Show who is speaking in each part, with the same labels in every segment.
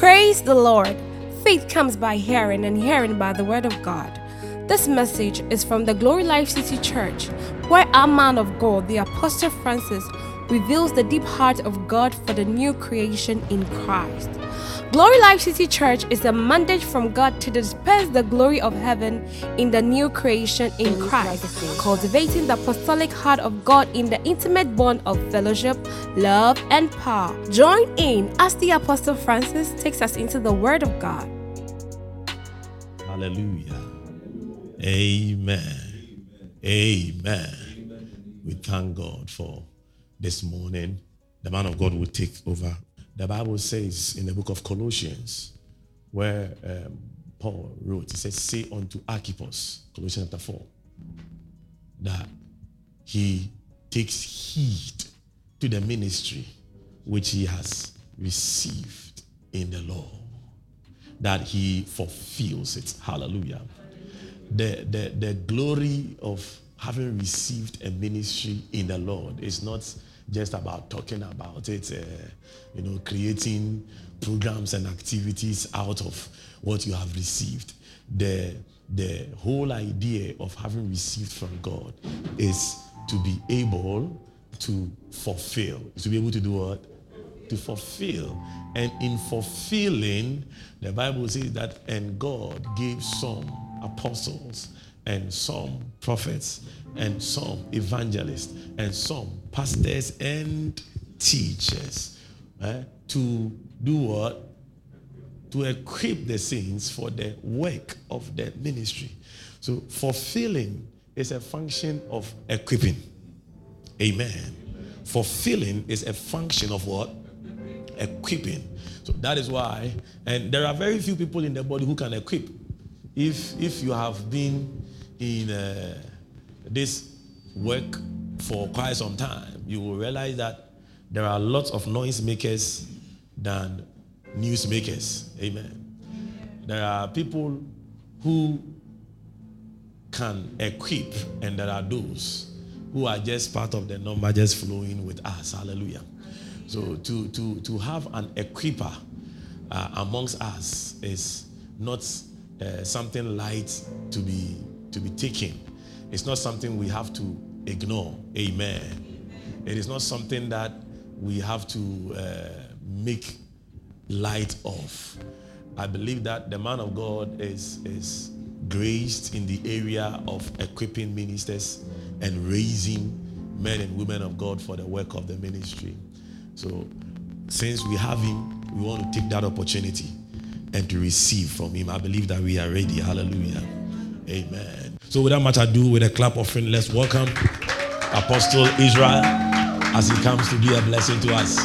Speaker 1: Praise the Lord. Faith comes by hearing, and hearing by the word of God. This message is from the Glory Life City Church, where our man of God, the Apostle Francis, reveals the deep heart of God for the new creation in Christ. Glory Life City Church is a mandate from God to disperse the glory of heaven in the new creation in Christ, cultivating the apostolic heart of God in the intimate bond of fellowship, love, and power. Join in as the Apostle Francis takes us into the Word of God.
Speaker 2: Hallelujah. Amen. Amen. We thank God for this morning. The man of God will take over the Bible says in the book of Colossians, where um, Paul wrote, he says, Say unto Archippus, Colossians chapter 4, that he takes heed to the ministry which he has received in the Lord, that he fulfills it. Hallelujah. The, the, the glory of having received a ministry in the Lord is not just about talking about it, uh, you know, creating programs and activities out of what you have received. The, the whole idea of having received from God is to be able to fulfill, to be able to do what? To fulfill. And in fulfilling, the Bible says that, and God gave some apostles and some prophets and some evangelists and some pastors and teachers eh, to do what? To equip the saints for the work of the ministry. So fulfilling is a function of equipping. Amen. Fulfilling is a function of what? Equipping. So that is why, and there are very few people in the body who can equip. If if you have been in uh, this work for quite some time, you will realize that there are lots of noise makers than news makers. Amen. There are people who can equip, and there are those who are just part of the number, just flowing with us. Hallelujah. So to to to have an equiper uh, amongst us is not uh, something light to be to be taken. It's not something we have to ignore. Amen. It is not something that we have to uh, make light of. I believe that the man of God is, is graced in the area of equipping ministers and raising men and women of God for the work of the ministry. So, since we have him, we want to take that opportunity and to receive from him. I believe that we are ready. Hallelujah. Amen. So, without much ado, with a clap of friend, let's welcome Apostle Israel as he comes to be a blessing to us.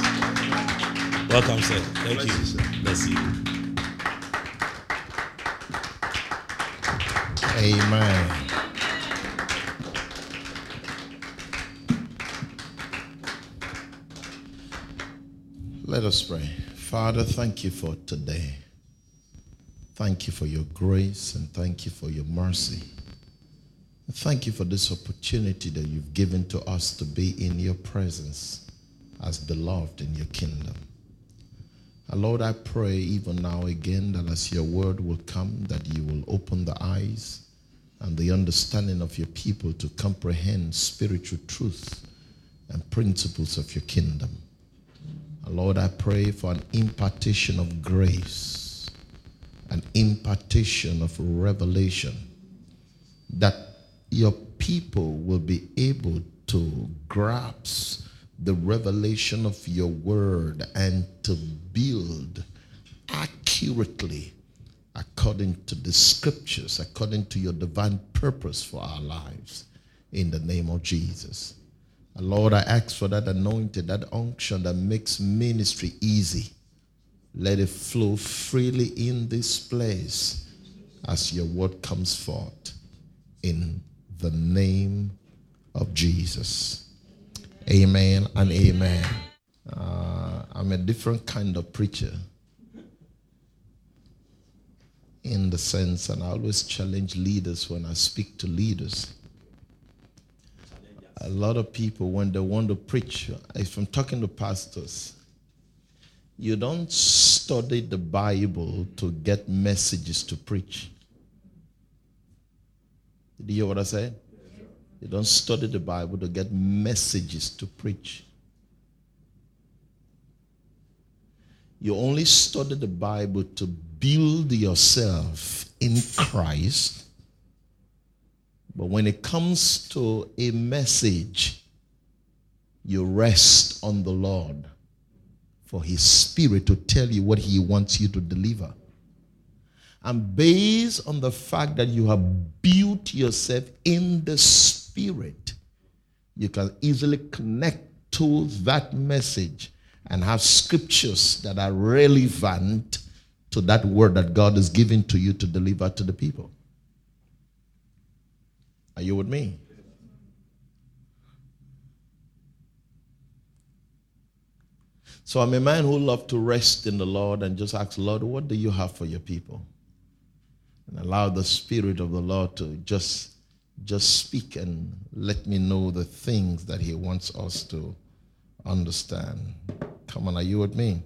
Speaker 2: Welcome, sir. Thank Bless you. Sir. Bless you.
Speaker 3: Amen. Let us pray. Father, thank you for today. Thank you for your grace and thank you for your mercy. Thank you for this opportunity that you've given to us to be in your presence as beloved in your kingdom. Lord, I pray even now again that as your word will come, that you will open the eyes and the understanding of your people to comprehend spiritual truth and principles of your kingdom. Lord, I pray for an impartation of grace an impartation of revelation that your people will be able to grasp the revelation of your word and to build accurately according to the scriptures, according to your divine purpose for our lives. In the name of Jesus. Lord, I ask for that anointing, that unction that makes ministry easy let it flow freely in this place as your word comes forth in the name of Jesus. Amen and amen. Uh, I'm a different kind of preacher in the sense, and I always challenge leaders when I speak to leaders. A lot of people, when they want to preach, if I'm talking to pastors, you don't study the Bible to get messages to preach. Did you hear what I said? You don't study the Bible to get messages to preach. You only study the Bible to build yourself in Christ. But when it comes to a message, you rest on the Lord for His Spirit to tell you what He wants you to deliver. And based on the fact that you have built yourself in the Spirit, you can easily connect to that message and have scriptures that are relevant to that word that God is giving to you to deliver to the people. Are you with me? So I'm a man who loves to rest in the Lord and just ask, Lord, what do you have for your people? And allow the Spirit of the Lord to just, just speak and let me know the things that He wants us to understand. Come on, are you with me?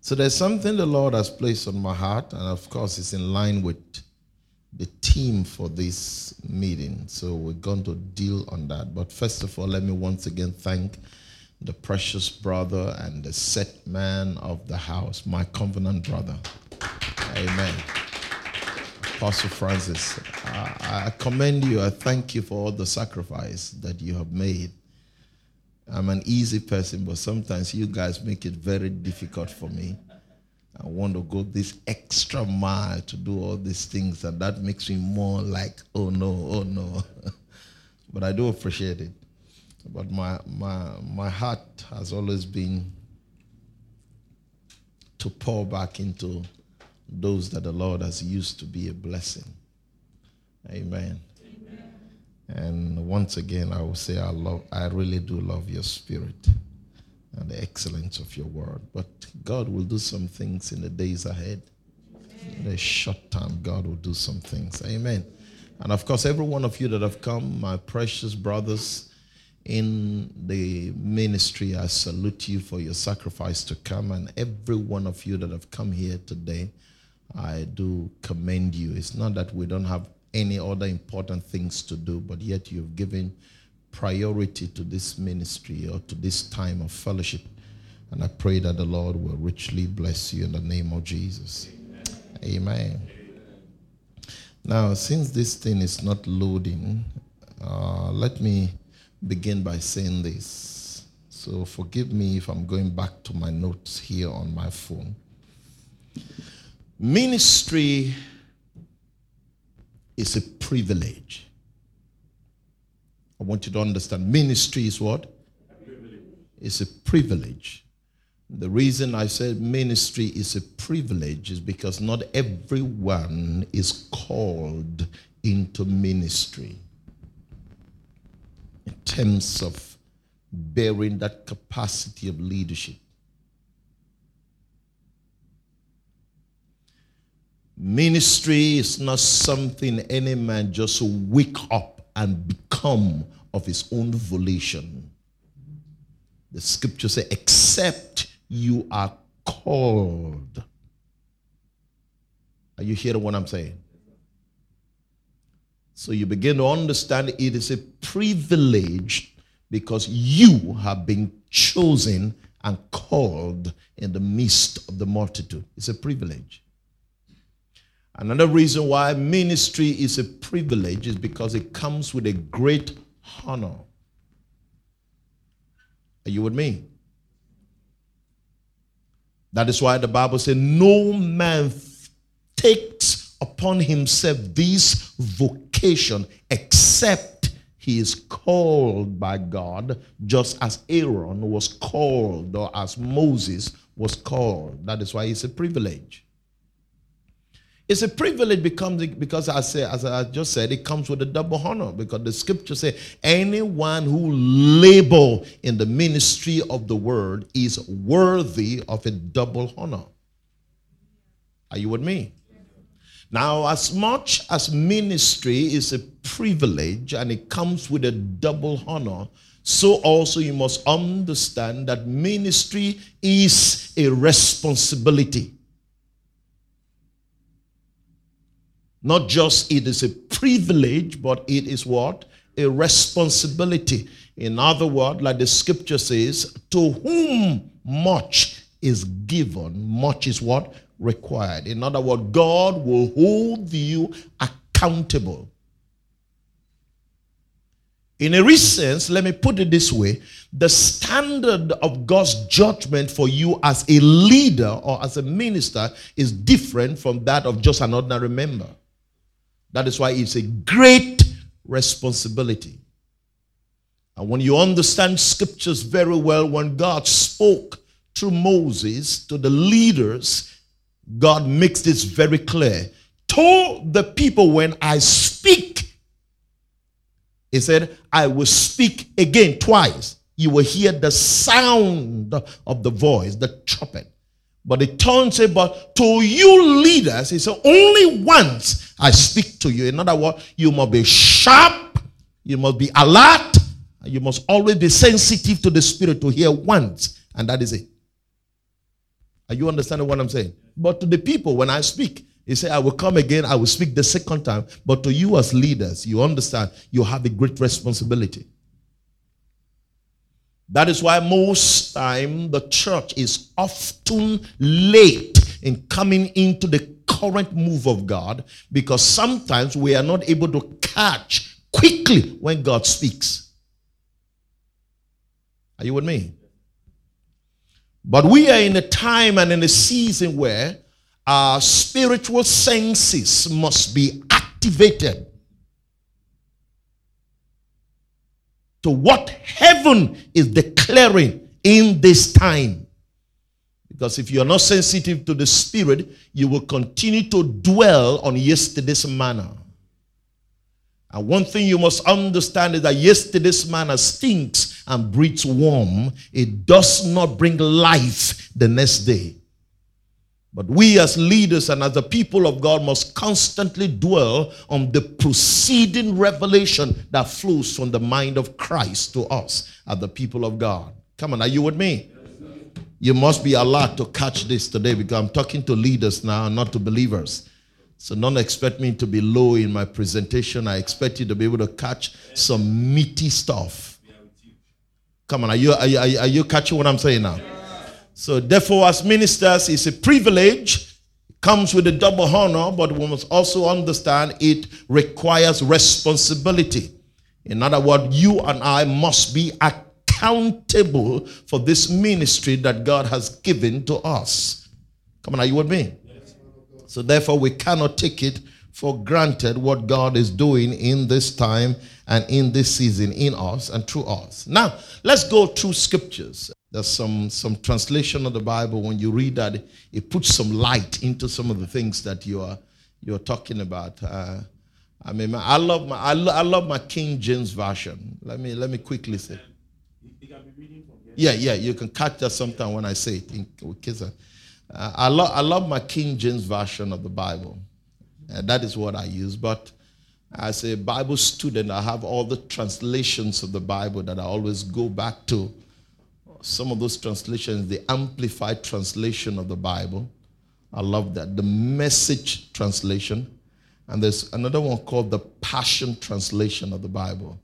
Speaker 3: So there's something the Lord has placed on my heart, and of course, it's in line with the theme for this meeting. So we're going to deal on that. But first of all, let me once again thank the precious brother and the set man of the house, my covenant brother. Amen. Apostle Francis, I, I commend you. I thank you for all the sacrifice that you have made. I'm an easy person, but sometimes you guys make it very difficult for me. I want to go this extra mile to do all these things, and that makes me more like, oh no, oh no. but I do appreciate it. But my, my, my heart has always been to pour back into those that the Lord has used to be a blessing. Amen. Amen. And once again, I will say I love, I really do love your spirit and the excellence of your word. But God will do some things in the days ahead. In a short time, God will do some things. Amen. And of course, every one of you that have come, my precious brothers, in the ministry. I salute you for your sacrifice to come, and every one of you that have come here today, I do commend you. It's not that we don't have any other important things to do, but yet you've given priority to this ministry or to this time of fellowship. And I pray that the Lord will richly bless you in the name of Jesus. Amen. Amen. Now, since this thing is not loading, uh, let me begin by saying this. So forgive me if I'm going back to my notes here on my phone. Ministry is a privilege. I want you to understand ministry is what? It's a privilege. The reason I said ministry is a privilege is because not everyone is called into ministry in terms of bearing that capacity of leadership. Ministry is not something any man just wake up and become of his own volition. The scripture says, except you are called. Are you hearing what I'm saying? So you begin to understand it is a privilege because you have been chosen and called in the midst of the multitude. It's a privilege. Another reason why ministry is a privilege is because it comes with a great honor. Are you with me? That is why the Bible says, No man takes upon himself this vocation except he is called by God, just as Aaron was called or as Moses was called. That is why it's a privilege. It's a privilege becomes because I say, as I just said, it comes with a double honor because the scripture says anyone who labor in the ministry of the word is worthy of a double honor. Are you with me? Now, as much as ministry is a privilege and it comes with a double honor, so also you must understand that ministry is a responsibility. Not just it is a privilege, but it is what? A responsibility. In other words, like the scripture says, to whom much is given, much is what? Required. In other words, God will hold you accountable. In a recent sense, let me put it this way the standard of God's judgment for you as a leader or as a minister is different from that of just an ordinary member. That is why it's a great responsibility. And when you understand scriptures very well, when God spoke through Moses to the leaders, God makes this very clear. Told the people, when I speak, he said, I will speak again twice. You will hear the sound of the voice, the trumpet. But the tongue said, But to you leaders, he said, Only once I speak to you. In other words, you must be sharp, you must be alert, you must always be sensitive to the Spirit to hear once. And that is it. Are you understanding what I'm saying? But to the people, when I speak, he said, I will come again, I will speak the second time. But to you as leaders, you understand you have a great responsibility. That is why most time the church is often late in coming into the current move of God because sometimes we are not able to catch quickly when God speaks. Are you with me? But we are in a time and in a season where our spiritual senses must be activated to what heaven is declaring in this time. Because if you're not sensitive to the Spirit, you will continue to dwell on yesterday's manna. And one thing you must understand is that yesterday's manna stinks and breathes warm. It does not bring life the next day. But we, as leaders and as the people of God, must constantly dwell on the preceding revelation that flows from the mind of Christ to us as the people of God. Come on, are you with me? You must be allowed to catch this today because I'm talking to leaders now, not to believers. So don't expect me to be low in my presentation. I expect you to be able to catch some meaty stuff. Come on, are you, are you, are you catching what I'm saying now? So, therefore, as ministers, it's a privilege, comes with a double honor, but we must also understand it requires responsibility. In other words, you and I must be accountable for this ministry that God has given to us. Come on, are you with me? So, therefore, we cannot take it for granted what God is doing in this time and in this season in us and through us. Now, let's go through scriptures. There's some, some translation of the Bible, when you read that, it puts some light into some of the things that you are, you're talking about. Uh, I mean, I love my, I, lo- I love my King James Version. Let me, let me quickly say. Yeah, yeah, you can catch that sometime when I say it. In, uh, I, lo- I love my King James Version of the Bible. Uh, that is what I use. But as a Bible student, I have all the translations of the Bible that I always go back to some of those translations, the amplified translation of the Bible. I love that. The message translation. And there's another one called the Passion translation of the Bible.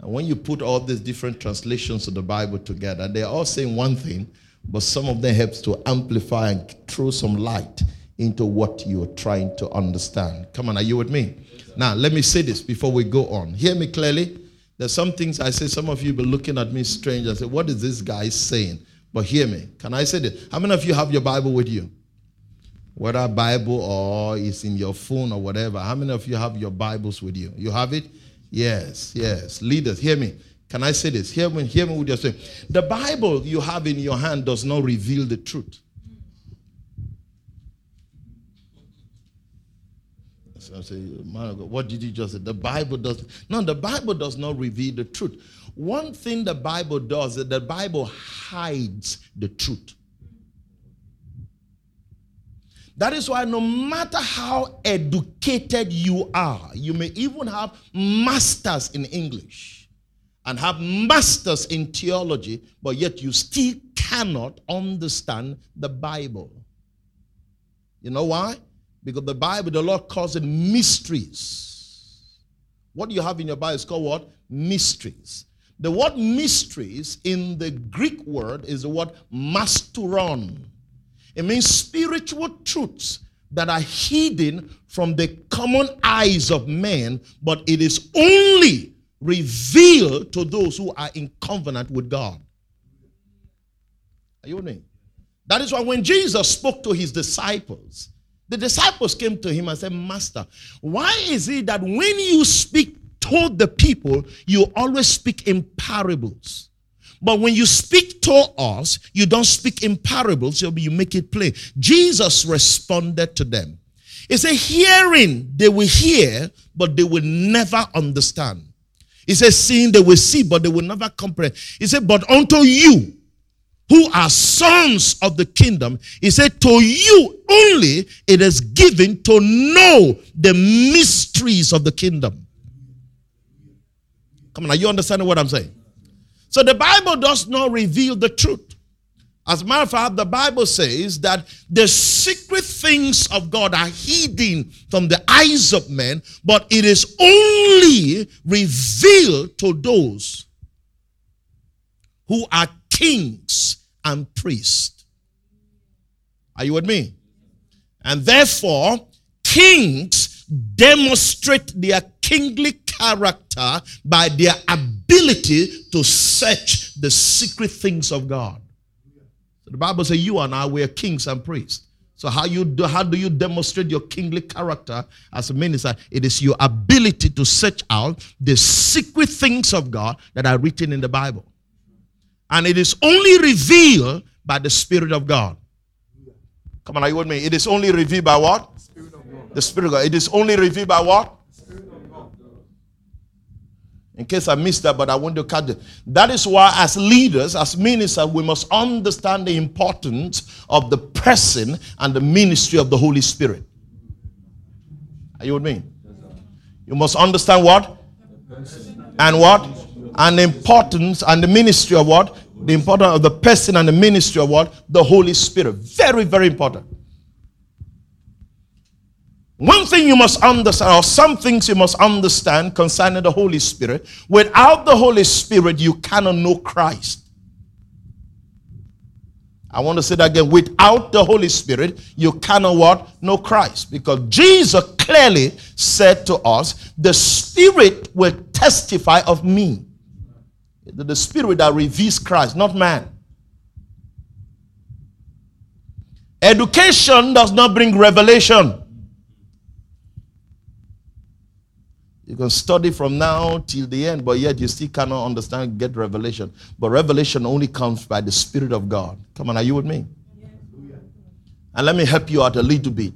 Speaker 3: And when you put all these different translations of the Bible together, they're all saying one thing, but some of them helps to amplify and throw some light into what you're trying to understand. Come on, are you with me? Yes, now, let me say this before we go on. Hear me clearly. There's some things I say, some of you be looking at me strange and say, What is this guy saying? But hear me. Can I say this? How many of you have your Bible with you? Whether Bible or it's in your phone or whatever. How many of you have your Bibles with you? You have it? Yes, yes. Leaders, hear me. Can I say this? Hear me, hear me with your saying. The Bible you have in your hand does not reveal the truth. I say, man what did you just say? The Bible does no, the Bible does not reveal the truth. One thing the Bible does is the Bible hides the truth. That is why no matter how educated you are, you may even have masters in English. and have masters in theology, but yet you still cannot understand the Bible. You know why? Because the Bible, the Lord calls it mysteries. What you have in your Bible is called what? Mysteries. The word mysteries in the Greek word is the word musterion. It means spiritual truths that are hidden from the common eyes of men, but it is only revealed to those who are in covenant with God. Are you with me? That is why when Jesus spoke to his disciples, the disciples came to him and said, Master, why is it that when you speak to the people, you always speak in parables? But when you speak to us, you don't speak in parables, you make it plain. Jesus responded to them. He said, Hearing, they will hear, but they will never understand. He said, Seeing, they will see, but they will never comprehend. He said, But unto you, who are sons of the kingdom, he said, To you only it is given to know the mysteries of the kingdom. Come on, are you understanding what I'm saying? So the Bible does not reveal the truth. As a matter of fact, the Bible says that the secret things of God are hidden from the eyes of men, but it is only revealed to those who are kings and priests. Are you with me? And therefore, kings demonstrate their kingly character by their ability to search the secret things of God. So the Bible says, You and I, we're kings and priests. So how you do how do you demonstrate your kingly character as a minister? It is your ability to search out the secret things of God that are written in the Bible. And it is only revealed by the Spirit of God. Come on, are you with me? It is only revealed by what? Spirit the Spirit of God. It is only revealed by what? Spirit of God. In case I missed that, but I want to cut it. That is why, as leaders, as ministers, we must understand the importance of the person and the ministry of the Holy Spirit. Are you with me? You must understand what? And what? And the importance and the ministry of what? The importance of the person and the ministry of what? The Holy Spirit. Very, very important. One thing you must understand, or some things you must understand concerning the Holy Spirit. Without the Holy Spirit, you cannot know Christ. I want to say that again. Without the Holy Spirit, you cannot what? Know Christ. Because Jesus clearly said to us, the Spirit will testify of me. The Spirit that reveals Christ, not man. Education does not bring revelation. You can study from now till the end, but yet you still cannot understand, get revelation. But revelation only comes by the Spirit of God. Come on, are you with me? And let me help you out a little bit.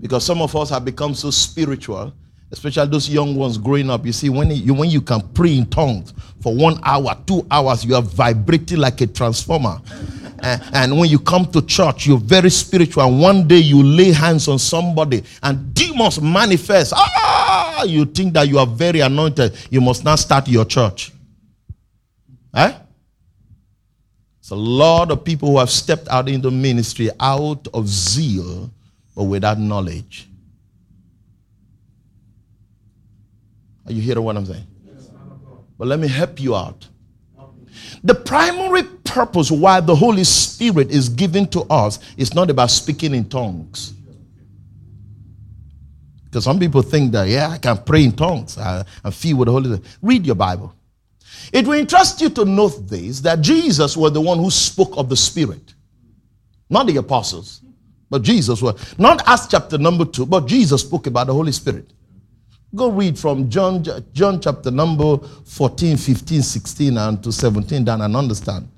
Speaker 3: Because some of us have become so spiritual, especially those young ones growing up. You see, when you, when you can pray in tongues for one hour, two hours, you are vibrating like a transformer. And, and when you come to church, you're very spiritual. And one day you lay hands on somebody and demons manifest. Ah! you think that you are very anointed, you must not start your church. Eh? It's a lot of people who have stepped out into ministry out of zeal, but without knowledge. Are you hearing what I'm saying? But let me help you out. The primary purpose why the Holy Spirit is given to us is not about speaking in tongues. Because some people think that, yeah, I can pray in tongues and feel with the Holy Spirit. Read your Bible. It will interest you to note this that Jesus was the one who spoke of the Spirit, not the apostles, but Jesus was. Not Acts chapter number two, but Jesus spoke about the Holy Spirit. Go read from John, John chapter number 14, 15, 16, and to 17 down and understand.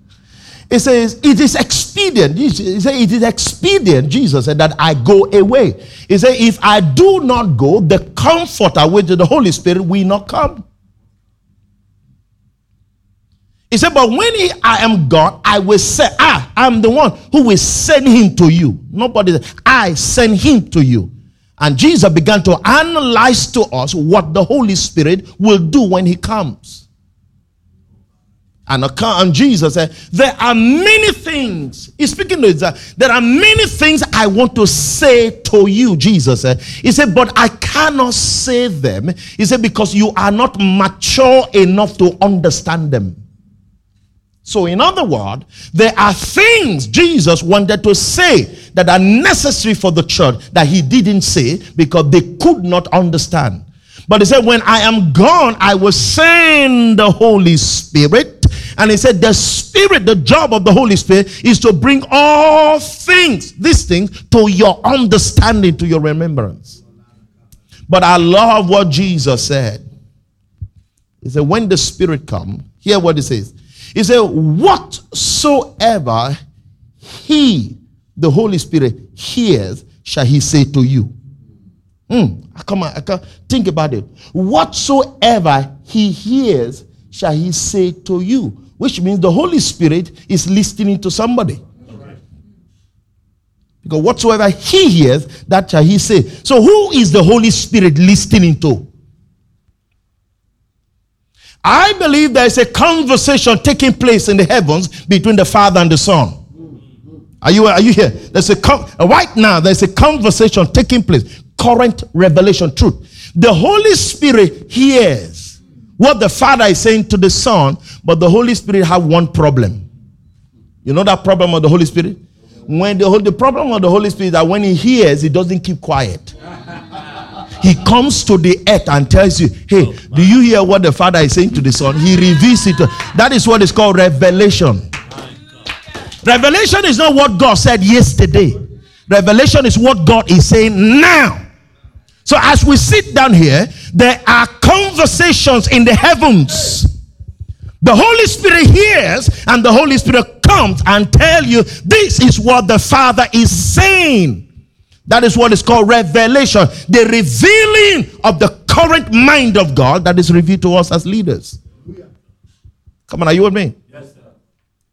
Speaker 3: It says, It is expedient. He said, It is expedient, Jesus said, that I go away. He said, If I do not go, the comforter, which is the Holy Spirit, will not come. He said, But when he, I am gone, I will say, I am the one who will send him to you. Nobody, I send him to you. And Jesus began to analyze to us what the Holy Spirit will do when he comes. And, and Jesus said, There are many things. He's speaking to Israel. Uh, there are many things I want to say to you, Jesus said. He said, But I cannot say them. He said, Because you are not mature enough to understand them. So, in other words, there are things Jesus wanted to say that are necessary for the church that he didn't say because they could not understand. But he said, When I am gone, I will send the Holy Spirit. And he said, The Spirit, the job of the Holy Spirit is to bring all things, these things, to your understanding, to your remembrance. But I love what Jesus said. He said, When the Spirit come, hear what he says. He said, Whatsoever he, the Holy Spirit, hears, shall he say to you. Mm, come on, I think about it. Whatsoever he hears, shall he say to you. Which means the Holy Spirit is listening to somebody. Because whatsoever he hears, that shall he say. So, who is the Holy Spirit listening to? I believe there is a conversation taking place in the heavens between the Father and the Son. Are you, are you here? There's a uh, right now, there's a conversation taking place. Current revelation truth. The Holy Spirit hears what the Father is saying to the Son, but the Holy Spirit have one problem. You know that problem of the Holy Spirit? When the, the problem of the Holy Spirit that when he hears, he doesn't keep quiet. He comes to the earth and tells you, Hey, oh, do you hear what the Father is saying to the Son? He reveals it. That is what is called revelation. Revelation is not what God said yesterday. Revelation is what God is saying now. So as we sit down here, there are conversations in the heavens. The Holy Spirit hears and the Holy Spirit comes and tell you this is what the Father is saying. That is what is called revelation. The revealing of the current mind of God that is revealed to us as leaders. Come on, are you with me? Yes, sir.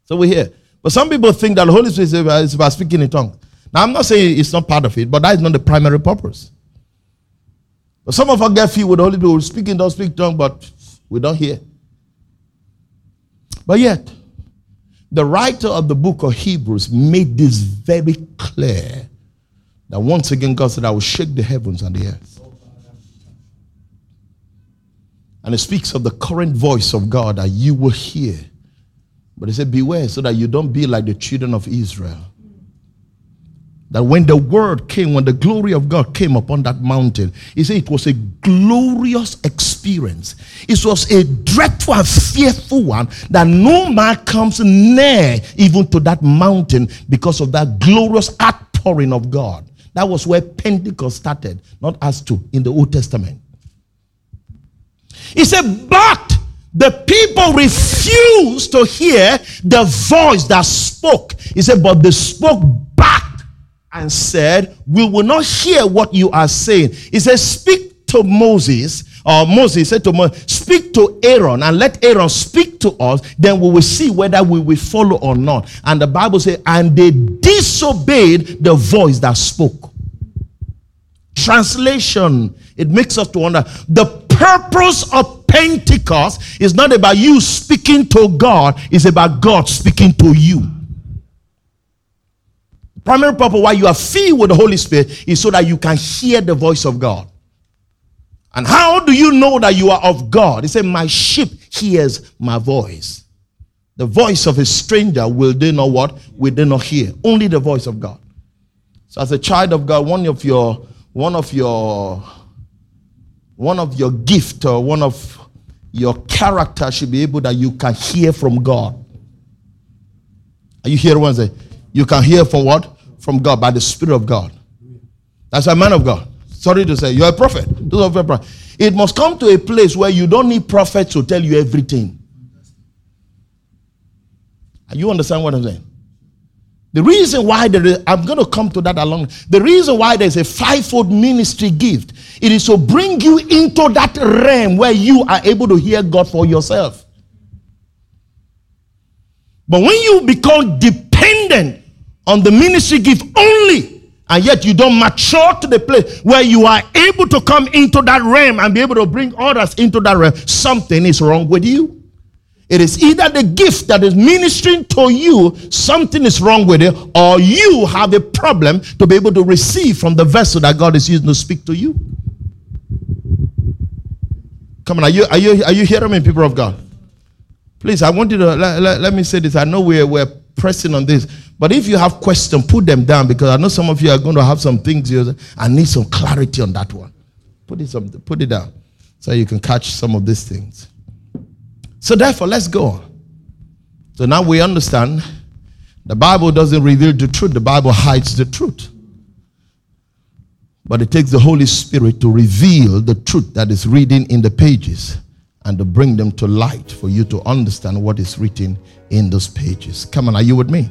Speaker 3: So we're here. But some people think that the Holy Spirit is about speaking in tongues. Now, I'm not saying it's not part of it, but that is not the primary purpose. But some of us get filled with the Holy Spirit, speaking, don't speak tongue, but we don't hear. But yet, the writer of the book of Hebrews made this very clear that once again, God said, I will shake the heavens and the earth. And it speaks of the current voice of God that you will hear. But he said, Beware so that you don't be like the children of Israel. That when the word came, when the glory of God came upon that mountain, he said it was a glorious experience. It was a dreadful and fearful one that no man comes near even to that mountain because of that glorious outpouring of God. That was where Pentecost started, not as to in the Old Testament. He said, but the people refused to hear the voice that spoke. He said, but they spoke back and said, We will not hear what you are saying. He said, Speak to Moses. Or Moses said to Moses, Speak to Aaron and let Aaron speak to us. Then we will see whether we will follow or not. And the Bible said, And they disobeyed the voice that spoke. Translation, it makes us to wonder the purpose of Pentecost is not about you speaking to God, it's about God speaking to you. Primary purpose why you are filled with the Holy Spirit is so that you can hear the voice of God. And how do you know that you are of God? He said, My sheep hears my voice. The voice of a stranger will they not what? Will they not hear? Only the voice of God. So as a child of God, one of your one of your one of your gift or one of your character should be able that you can hear from God. Are you hearing what? You can hear from what? From God by the Spirit of God. That's a man of God. Sorry to say, you're a prophet. It must come to a place where you don't need prophets to tell you everything. You understand what I'm saying? The reason why there is, I'm going to come to that along. The reason why there's a fivefold ministry gift, it is to bring you into that realm where you are able to hear God for yourself. But when you become dependent on the ministry gift only, and yet you don't mature to the place where you are able to come into that realm and be able to bring others into that realm, something is wrong with you. It is either the gift that is ministering to you, something is wrong with it, or you have a problem to be able to receive from the vessel that God is using to speak to you. Come on, are you are you are you hearing me, people of God? Please, I want you to let, let, let me say this. I know we're we're pressing on this, but if you have questions, put them down because I know some of you are going to have some things you I need some clarity on that one. Put it some, put it down so you can catch some of these things. So therefore, let's go. So now we understand the Bible doesn't reveal the truth, the Bible hides the truth. But it takes the Holy Spirit to reveal the truth that is reading in the pages and to bring them to light for you to understand what is written in those pages. Come on, are you with me?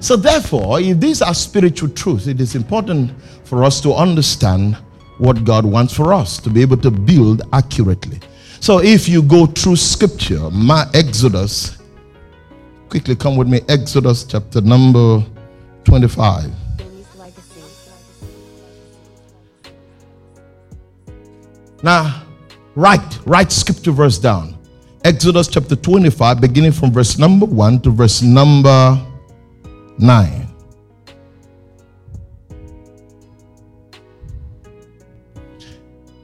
Speaker 3: So, therefore, if these are spiritual truths, it is important for us to understand what God wants for us to be able to build accurately. So if you go through scripture, my Exodus, quickly come with me, Exodus chapter number 25. Now, write, write scripture verse down. Exodus chapter 25, beginning from verse number 1 to verse number 9.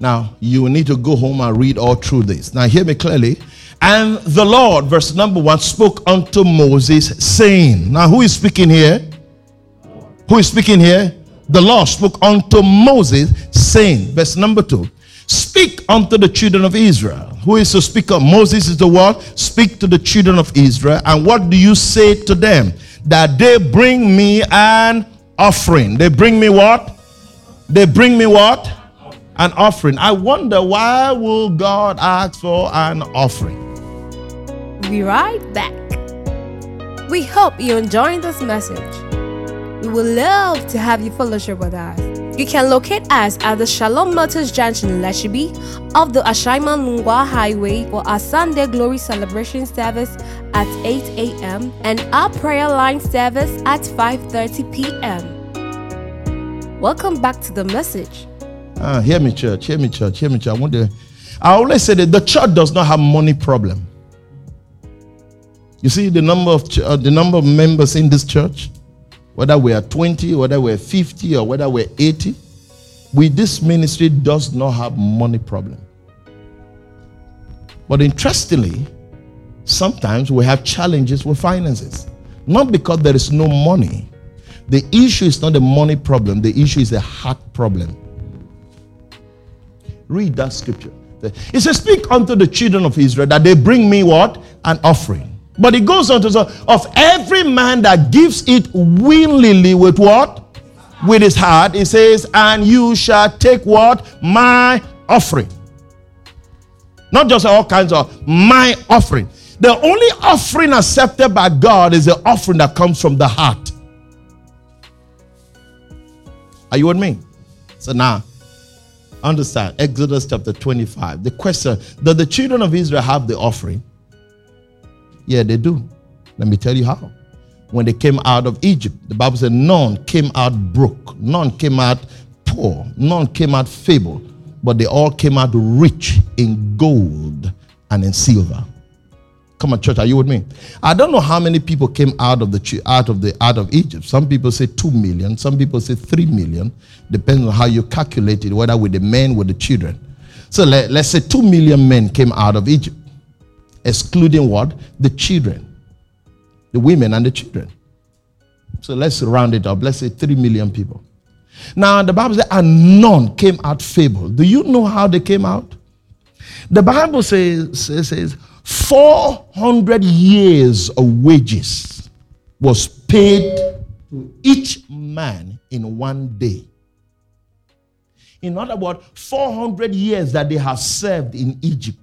Speaker 3: Now, you will need to go home and read all through this. Now, hear me clearly. And the Lord, verse number one, spoke unto Moses, saying, Now, who is speaking here? Who is speaking here? The Lord spoke unto Moses, saying, verse number two, Speak unto the children of Israel. Who is to speak up? Moses is the one. Speak to the children of Israel. And what do you say to them? That they bring me an offering. They bring me what? They bring me what? an offering. I wonder why will God ask for an offering?
Speaker 1: Be right back. We hope you're enjoying this message. We would love to have you fellowship with us. You can locate us at the Shalom Motors Junction Lashibi of the Ashaiman Lungwa Highway for our Sunday Glory Celebration service at 8 a.m. and our prayer line service at 5:30 p.m. Welcome back to the message.
Speaker 3: Ah, hear me, church. Hear me, church. Hear me, church. I want to. I always say that the church does not have money problem. You see the number of uh, the number of members in this church, whether we are 20, whether we're 50, or whether we're 80, we this ministry does not have money problem. But interestingly, sometimes we have challenges with finances. Not because there is no money. The issue is not a money problem, the issue is a heart problem. Read that scripture. It says, Speak unto the children of Israel that they bring me what? An offering. But it goes on to say, Of every man that gives it willingly with what? With his heart, it says, And you shall take what? My offering. Not just all kinds of my offering. The only offering accepted by God is the offering that comes from the heart. Are you with me? So now, Understand, Exodus chapter 25. The question Does the children of Israel have the offering? Yeah, they do. Let me tell you how. When they came out of Egypt, the Bible said none came out broke, none came out poor, none came out feeble, but they all came out rich in gold and in silver. Come on, church, are you with me? I don't know how many people came out of the out of the out of Egypt. Some people say two million, some people say three million, depends on how you calculate it, whether with the men with the children. So let, let's say two million men came out of Egypt, excluding what? The children, the women and the children. So let's round it up. Let's say three million people. Now the Bible says, and none came out feeble. Do you know how they came out? The Bible says, says, says 400 years of wages was paid to each man in one day. In other words, 400 years that they have served in Egypt,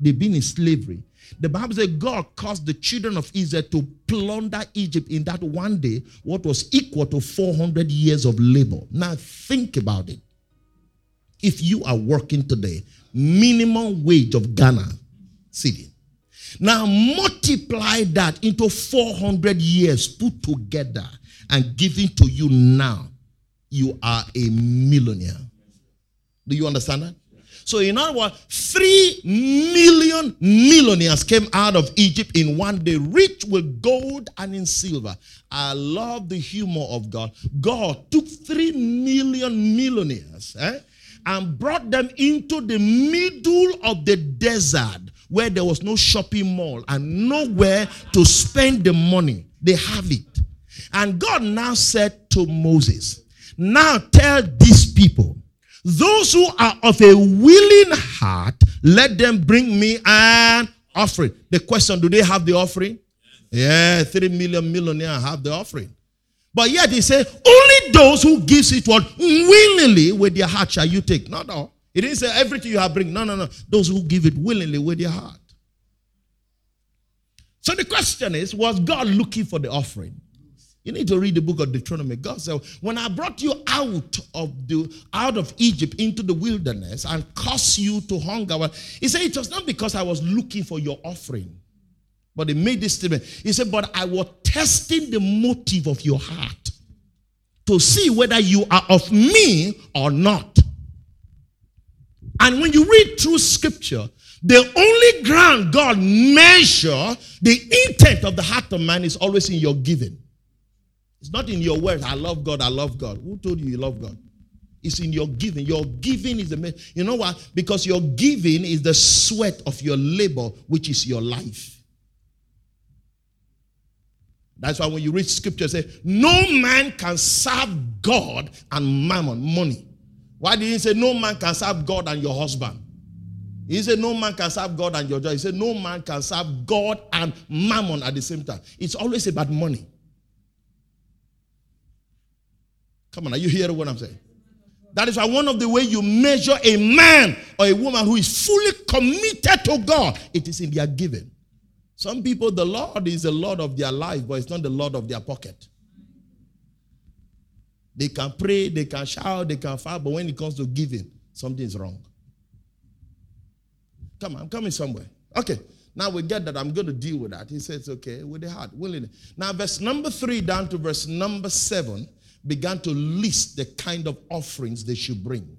Speaker 3: they've been in slavery. The Bible says God caused the children of Israel to plunder Egypt in that one day, what was equal to 400 years of labor. Now, think about it. If you are working today, minimum wage of Ghana cedi. Now multiply that into 400 years put together and given to you now. You are a millionaire. Do you understand that? So, in other words, three million millionaires came out of Egypt in one day, rich with gold and in silver. I love the humor of God. God took three million millionaires eh, and brought them into the middle of the desert where there was no shopping mall and nowhere to spend the money. They have it. And God now said to Moses, Now tell these people, those who are of a willing heart, let them bring me an offering. The question, do they have the offering? Yeah, three million millionaires have the offering. But yet he said, only those who gives it what willingly with their heart shall you take. No, no. He didn't say everything you have bring. No, no, no. Those who give it willingly with their heart. So the question is, was God looking for the offering? You need to read the book of Deuteronomy. God said, When I brought you out of the out of Egypt into the wilderness and caused you to hunger, well, he said it was not because I was looking for your offering. But he made this statement. He said, But I was testing the motive of your heart to see whether you are of me or not. And when you read through scripture, the only ground God measure the intent of the heart of man is always in your giving. It's not in your words. I love God. I love God. Who told you you love God? It's in your giving. Your giving is the you know what? Because your giving is the sweat of your labor, which is your life. That's why when you read scripture, say, no man can serve God and mammon, money. Why did he say no man can serve God and your husband? He said no man can serve God and your job. He said no man can serve God and mammon at the same time. It's always about money. Come on, are you hearing what I'm saying? That is why one of the way you measure a man or a woman who is fully committed to God, it is in their giving. Some people, the Lord is the Lord of their life, but it's not the Lord of their pocket. They can pray, they can shout, they can fast, but when it comes to giving, something is wrong. Come on, I'm coming somewhere. Okay, now we get that. I'm going to deal with that. He says, okay, with the heart, willingly. Now, verse number three down to verse number seven began to list the kind of offerings they should bring.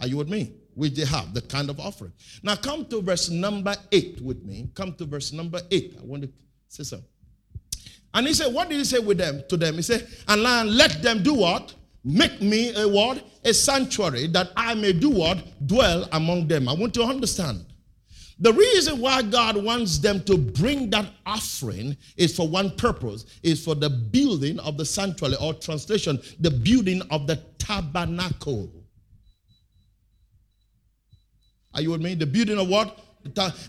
Speaker 3: Are you with me? Which they have, the kind of offering. Now come to verse number eight with me. Come to verse number eight. I want to say something. And he said, What did he say with them to them? He said, And let them do what? Make me a what? A sanctuary that I may do what? Dwell among them. I want to understand. The reason why God wants them to bring that offering is for one purpose, is for the building of the sanctuary, or translation, the building of the tabernacle. Are you with me? The building of what?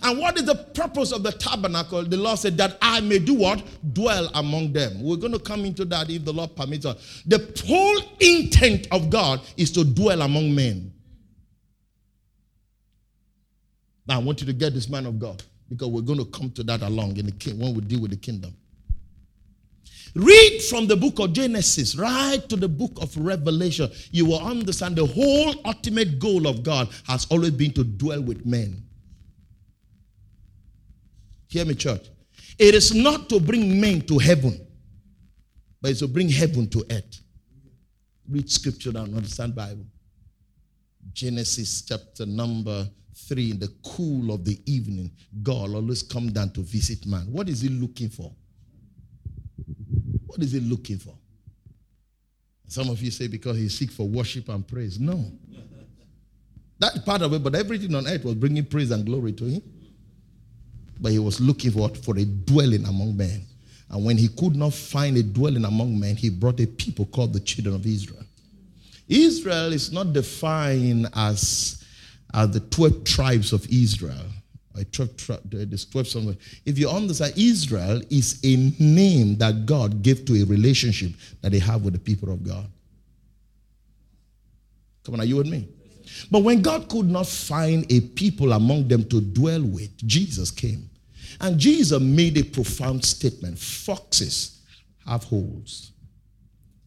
Speaker 3: And what is the purpose of the tabernacle? The Lord said that I may do what? Dwell among them. We're going to come into that if the Lord permits us. The whole intent of God is to dwell among men. Now, I want you to get this man of God because we're going to come to that along in the king when we deal with the kingdom. Read from the book of Genesis right to the book of Revelation. You will understand the whole ultimate goal of God has always been to dwell with men. Hear me, church. It is not to bring men to heaven, but it's to bring heaven to earth. Read scripture and understand Bible. Genesis chapter number 3 in the cool of the evening, God always come down to visit man. What is he looking for? What is he looking for? Some of you say because he seek for worship and praise. No. That part of it, but everything on earth was bringing praise and glory to him. But he was looking for, for a dwelling among men. And when he could not find a dwelling among men, he brought a people called the children of Israel. Israel is not defined as are the 12 tribes of Israel. I 12, 12 If you understand, Israel is a name that God gave to a relationship that they have with the people of God. Come on, are you with me? But when God could not find a people among them to dwell with, Jesus came. And Jesus made a profound statement Foxes have holes,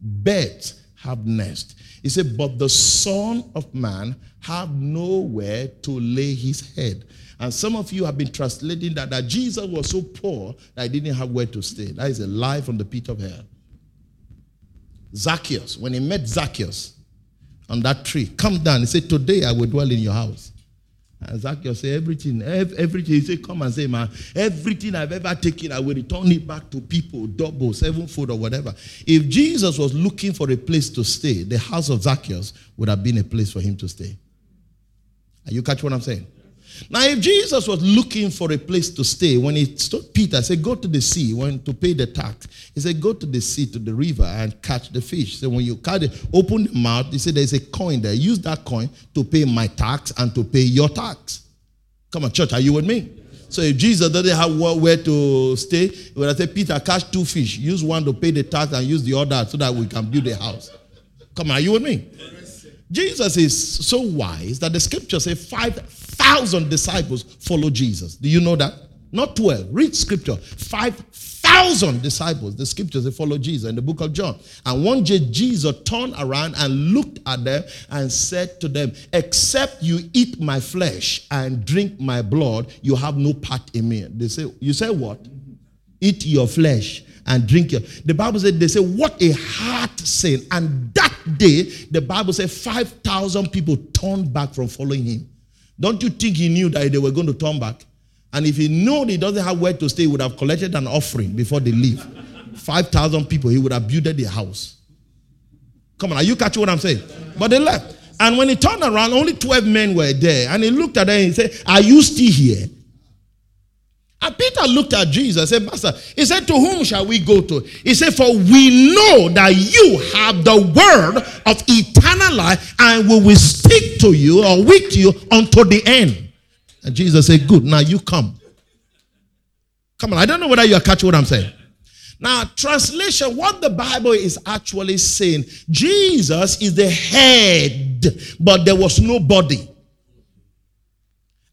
Speaker 3: birds have nests. He said, But the Son of Man have nowhere to lay his head. And some of you have been translating that, that Jesus was so poor that he didn't have where to stay. That is a lie from the pit of hell. Zacchaeus, when he met Zacchaeus, on that tree. Come down. He said, Today I will dwell in your house. And Zacchaeus said, Everything, everything. He said, Come and say, Man, everything I've ever taken, I will return it back to people, double, sevenfold, or whatever. If Jesus was looking for a place to stay, the house of Zacchaeus would have been a place for him to stay. Are you catch what I'm saying? Now, if Jesus was looking for a place to stay, when he told Peter, said, Go to the sea, when to pay the tax, he said, Go to the sea, to the river, and catch the fish. So when you catch it, open the mouth, he said, There's a coin there. Use that coin to pay my tax and to pay your tax. Come on, church, are you with me? So if Jesus doesn't have where to stay, he would have said, Peter, catch two fish. Use one to pay the tax and use the other so that we can build a house. Come on, are you with me? Jesus is so wise that the scripture says 5,000 disciples follow Jesus. Do you know that? Not 12. Read scripture. 5,000 disciples, the scriptures, they follow Jesus in the book of John. And one day Jesus turned around and looked at them and said to them, Except you eat my flesh and drink my blood, you have no part in me. They say, You say what? Eat your flesh and drink your. The Bible said, they say, what a hard sin. And that day, the Bible said 5,000 people turned back from following him. Don't you think he knew that they were going to turn back? And if he knew he doesn't have where to stay, he would have collected an offering before they leave. 5,000 people, he would have built their house. Come on, are you catching what I'm saying? But they left. And when he turned around, only 12 men were there. And he looked at them and he said, Are you still here? And Peter looked at Jesus and said, Master, he said, To whom shall we go to? He said, For we know that you have the word of eternal life, and we will speak to you or with you until the end. And Jesus said, Good, now you come. Come on, I don't know whether you are catching what I'm saying. Now, translation, what the Bible is actually saying, Jesus is the head, but there was no body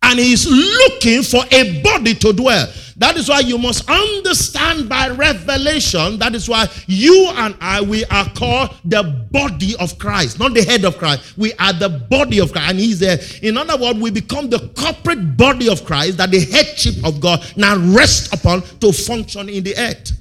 Speaker 3: and he's looking for a body to dwell. That is why you must understand by revelation. That is why you and I, we are called the body of Christ, not the head of Christ. We are the body of Christ, and He's there. In other words, we become the corporate body of Christ that the headship of God now rests upon to function in the earth.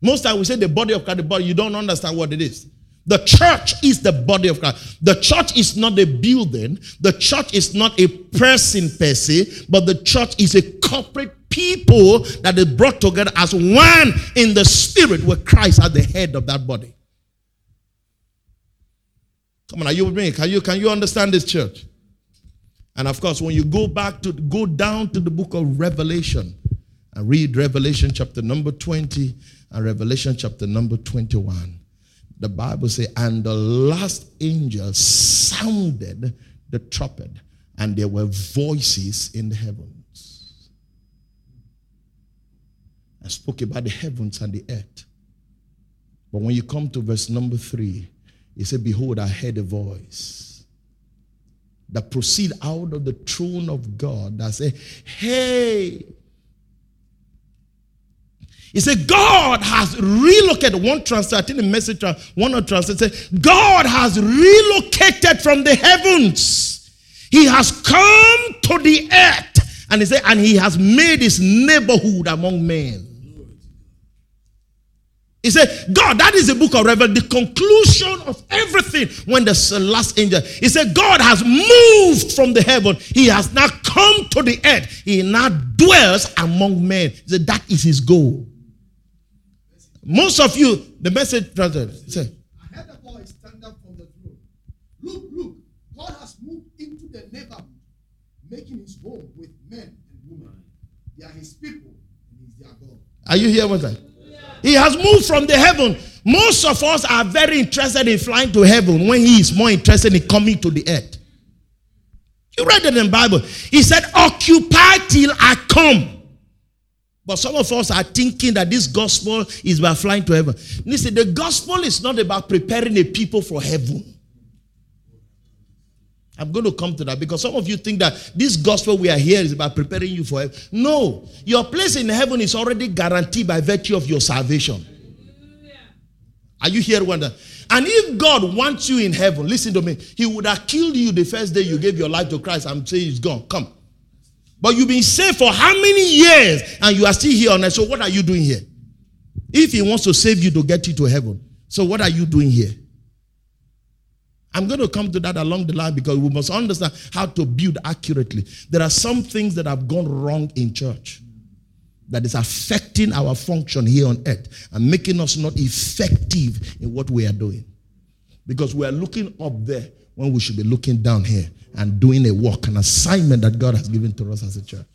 Speaker 3: Most times we say the body of Christ, the body, you don't understand what it is. The church is the body of Christ. The church is not a building. The church is not a person per se, but the church is a corporate people that is brought together as one in the spirit with Christ at the head of that body. Come on, are you with me? Can you can you understand this church? And of course, when you go back to go down to the book of Revelation and read Revelation chapter number 20 and Revelation chapter number 21 the Bible says, and the last angel sounded the trumpet, and there were voices in the heavens. I spoke about the heavens and the earth. But when you come to verse number three, he said, Behold, I heard a voice that proceed out of the throne of God that said, Hey, he said, God has relocated. One translation, I think the message, one of translation said, God has relocated from the heavens. He has come to the earth. And he said, and he has made his neighborhood among men. He said, God, that is the book of Revelation, the conclusion of everything when the last angel. He said, God has moved from the heaven. He has now come to the earth. He now dwells among men. He said, that is his goal. Most of you, the message translated. Say,
Speaker 4: I heard a voice stand up from the throne. Look, look, God has moved into the neighborhood, making his home with men and women. They are his people, and he's their God.
Speaker 3: Are you here with that? He has moved from the heaven. Most of us are very interested in flying to heaven when he is more interested in coming to the earth. You read it in the Bible. He said, Occupy till I come. But some of us are thinking that this gospel is about flying to heaven. Listen, the gospel is not about preparing a people for heaven. I'm going to come to that because some of you think that this gospel we are here is about preparing you for heaven. No, your place in heaven is already guaranteed by virtue of your salvation. Are you here, Wanda? And if God wants you in heaven, listen to me, He would have killed you the first day you gave your life to Christ. I'm saying He's gone. Come. But you've been saved for how many years and you are still here on earth? So what are you doing here? If he wants to save you to get you to heaven, so what are you doing here? I'm going to come to that along the line because we must understand how to build accurately. There are some things that have gone wrong in church that is affecting our function here on earth and making us not effective in what we are doing. Because we are looking up there when we should be looking down here and doing a work, an assignment that God has given to us as a church.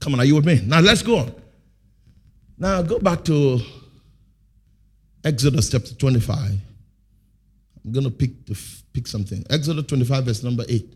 Speaker 3: Come on, are you with me? Now let's go on. Now go back to Exodus chapter 25. I'm going to pick, pick something. Exodus 25, verse number 8.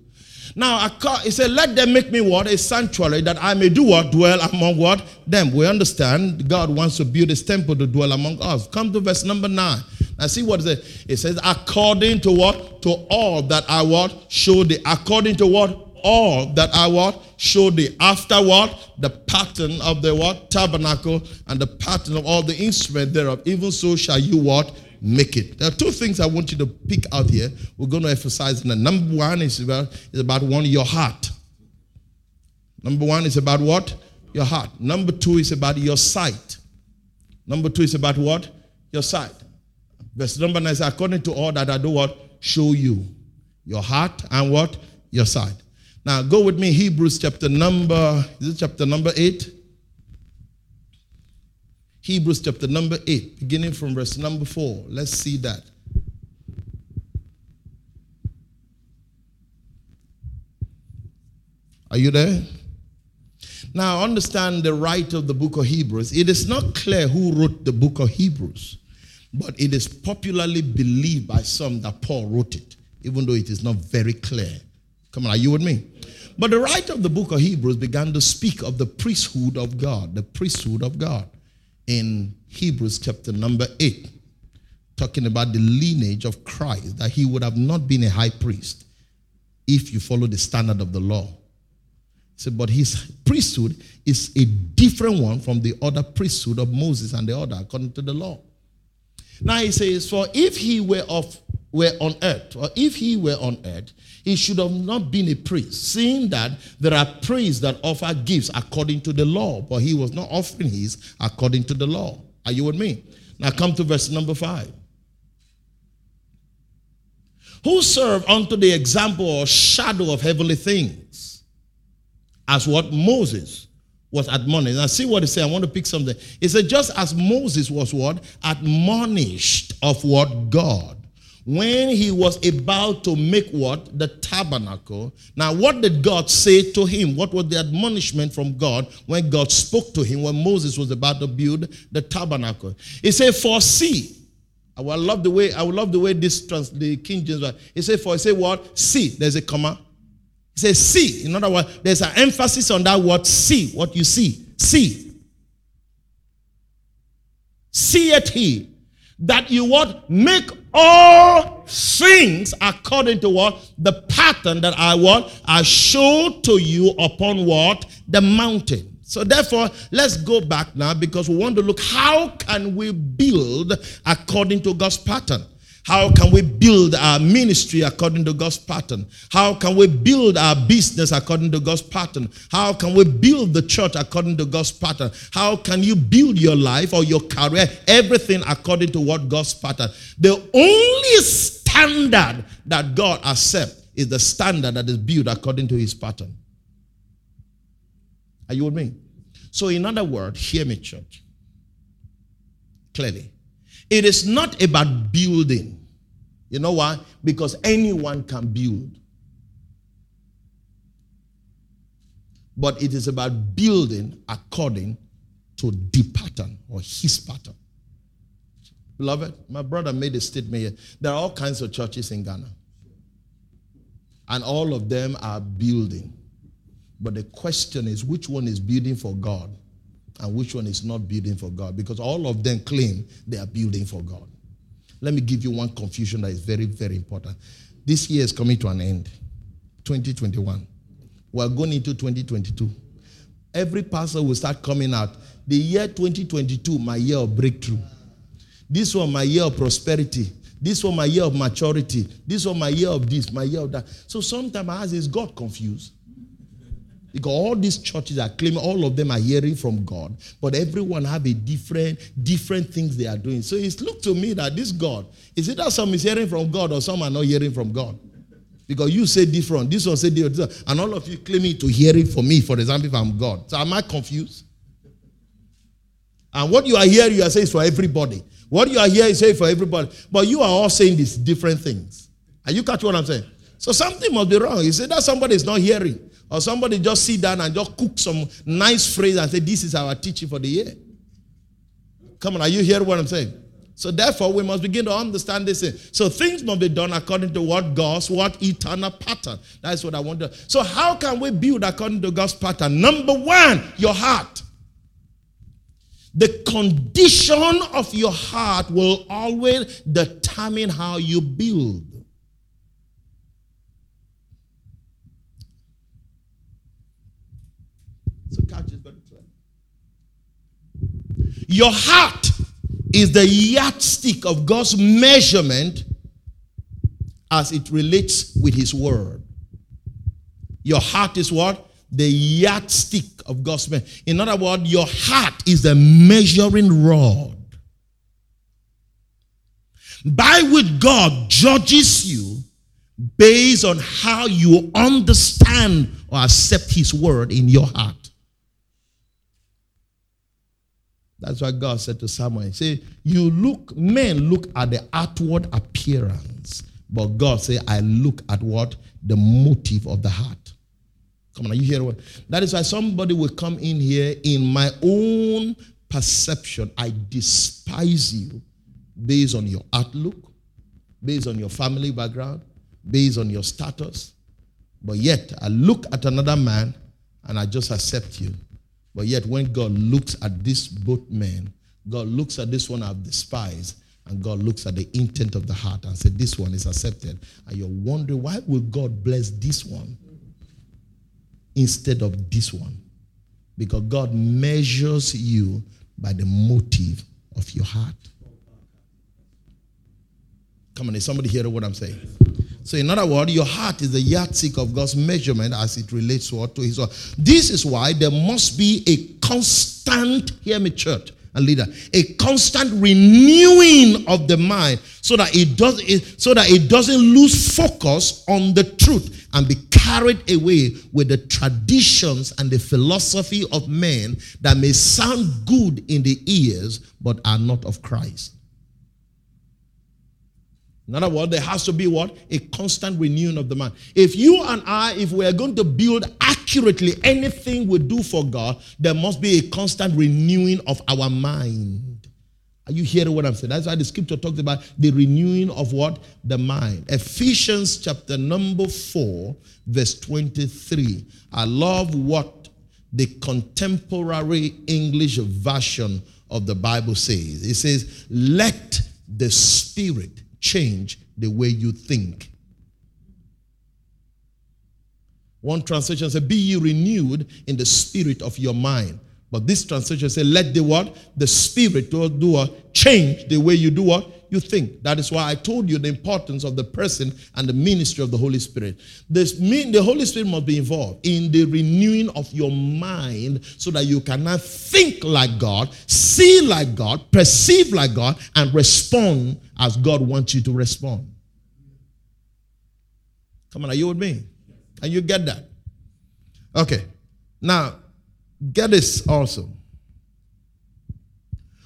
Speaker 3: Now, he said, Let them make me what? A sanctuary that I may do what? Dwell among what? Them. We understand God wants to build his temple to dwell among us. Come to verse number 9. Now, see what it says. It says, According to what? To all that I what? Show thee. According to what? All that I what? Show thee. After what? The pattern of the what? Tabernacle and the pattern of all the instruments thereof. Even so shall you what? make it. There are two things I want you to pick out here. We're going to emphasize. And number one is about, is about one, your heart. Number one is about what? Your heart. Number two is about your sight. Number two is about what? Your sight. Verse number nine is according to all that I do what? Show you. Your heart and what? Your side. Now go with me, Hebrews chapter number, is it chapter number eight? Hebrews chapter number 8, beginning from verse number 4. Let's see that. Are you there? Now, understand the writer of the book of Hebrews. It is not clear who wrote the book of Hebrews, but it is popularly believed by some that Paul wrote it, even though it is not very clear. Come on, are you with me? But the writer of the book of Hebrews began to speak of the priesthood of God, the priesthood of God in Hebrews chapter number 8, talking about the lineage of Christ, that he would have not been a high priest if you follow the standard of the law. So, but his priesthood is a different one from the other priesthood of Moses and the other, according to the law. Now he says, For if he were of were on earth, or if he were on earth, he should have not been a priest, seeing that there are priests that offer gifts according to the law, but he was not offering his according to the law. Are you with me? Now come to verse number five. Who serve unto the example or shadow of heavenly things, as what Moses was admonished. Now see what he said. I want to pick something. He said, just as Moses was what? Admonished of what God when he was about to make what? The tabernacle. Now, what did God say to him? What was the admonishment from God when God spoke to him when Moses was about to build the tabernacle? He said, For see. I would love the way I would love the way this trans the King James. He said, For he said what? See. There's a comma. He says, see. In other words, there's an emphasis on that word see, what you see. See. See it he that you what make all things according to what the pattern that I what I show to you upon what the mountain. So therefore, let's go back now because we want to look how can we build according to God's pattern. How can we build our ministry according to God's pattern? How can we build our business according to God's pattern? How can we build the church according to God's pattern? How can you build your life or your career, everything according to what God's pattern? The only standard that God accepts is the standard that is built according to his pattern. Are you with me? So, in other words, hear me, church. Clearly. It is not about building. You know why? Because anyone can build. But it is about building according to the pattern or his pattern. Beloved, my brother made a statement here. There are all kinds of churches in Ghana. And all of them are building. But the question is which one is building for God and which one is not building for God because all of them claim they are building for God. Let me give you one confusion that is very, very important. This year is coming to an end 2021. We're going into 2022. Every pastor will start coming out. The year 2022, my year of breakthrough. This one, my year of prosperity. This one, my year of maturity. This one, my year of this, my year of that. So sometimes I ask, is God confused? Because all these churches are claiming all of them are hearing from God, but everyone have a different, different things they are doing. So it's looked to me that this God, is it that some is hearing from God or some are not hearing from God? Because you say different, this one say different, and all of you claiming to hearing from me, for example, if I'm God. So am I confused? And what you are hearing, you are saying is for everybody. What you are hearing is saying for everybody. But you are all saying these different things. Are you catch what I'm saying? So something must be wrong. You say that somebody is not hearing. Or somebody just sit down and just cook some nice phrase and say, This is our teaching for the year. Come on, are you hearing what I'm saying? So therefore, we must begin to understand this. Thing. So things must be done according to what God's, what eternal pattern. That's what I want to. So how can we build according to God's pattern? Number one, your heart. The condition of your heart will always determine how you build. So catch it very clear. Your heart is the yardstick of God's measurement as it relates with His Word. Your heart is what? The yardstick of God's measurement. In other words, your heart is the measuring rod by which God judges you based on how you understand or accept His Word in your heart. That's why God said to Samuel, He said, You look, men look at the outward appearance, but God said, I look at what? The motive of the heart. Come on, are you hear what? That is why somebody will come in here in my own perception. I despise you based on your outlook, based on your family background, based on your status. But yet, I look at another man and I just accept you but yet, when God looks at this both men, God looks at this one I've despised, and God looks at the intent of the heart and said, This one is accepted. And you're wondering, why will God bless this one instead of this one? Because God measures you by the motive of your heart. Come on, is somebody hearing what I'm saying? So, in other words, your heart is the yardstick of God's measurement as it relates to His word. This is why there must be a constant, hear me, church and leader, a constant renewing of the mind so that it does it, so that it doesn't lose focus on the truth and be carried away with the traditions and the philosophy of men that may sound good in the ears but are not of Christ. In other words, there has to be what? A constant renewing of the mind. If you and I, if we are going to build accurately anything we do for God, there must be a constant renewing of our mind. Are you hearing what I'm saying? That's why the scripture talks about the renewing of what? The mind. Ephesians chapter number 4, verse 23. I love what the contemporary English version of the Bible says. It says, Let the Spirit change the way you think. One translation says, Be renewed in the spirit of your mind. But this translation says, Let the what? The spirit do what? Change the way you do what? You think. That is why I told you the importance of the person and the ministry of the Holy Spirit. This mean the Holy Spirit must be involved in the renewing of your mind so that you cannot think like God, see like God, perceive like God, and respond as God wants you to respond. Come on, are you with me? And you get that? Okay. Now, get this also.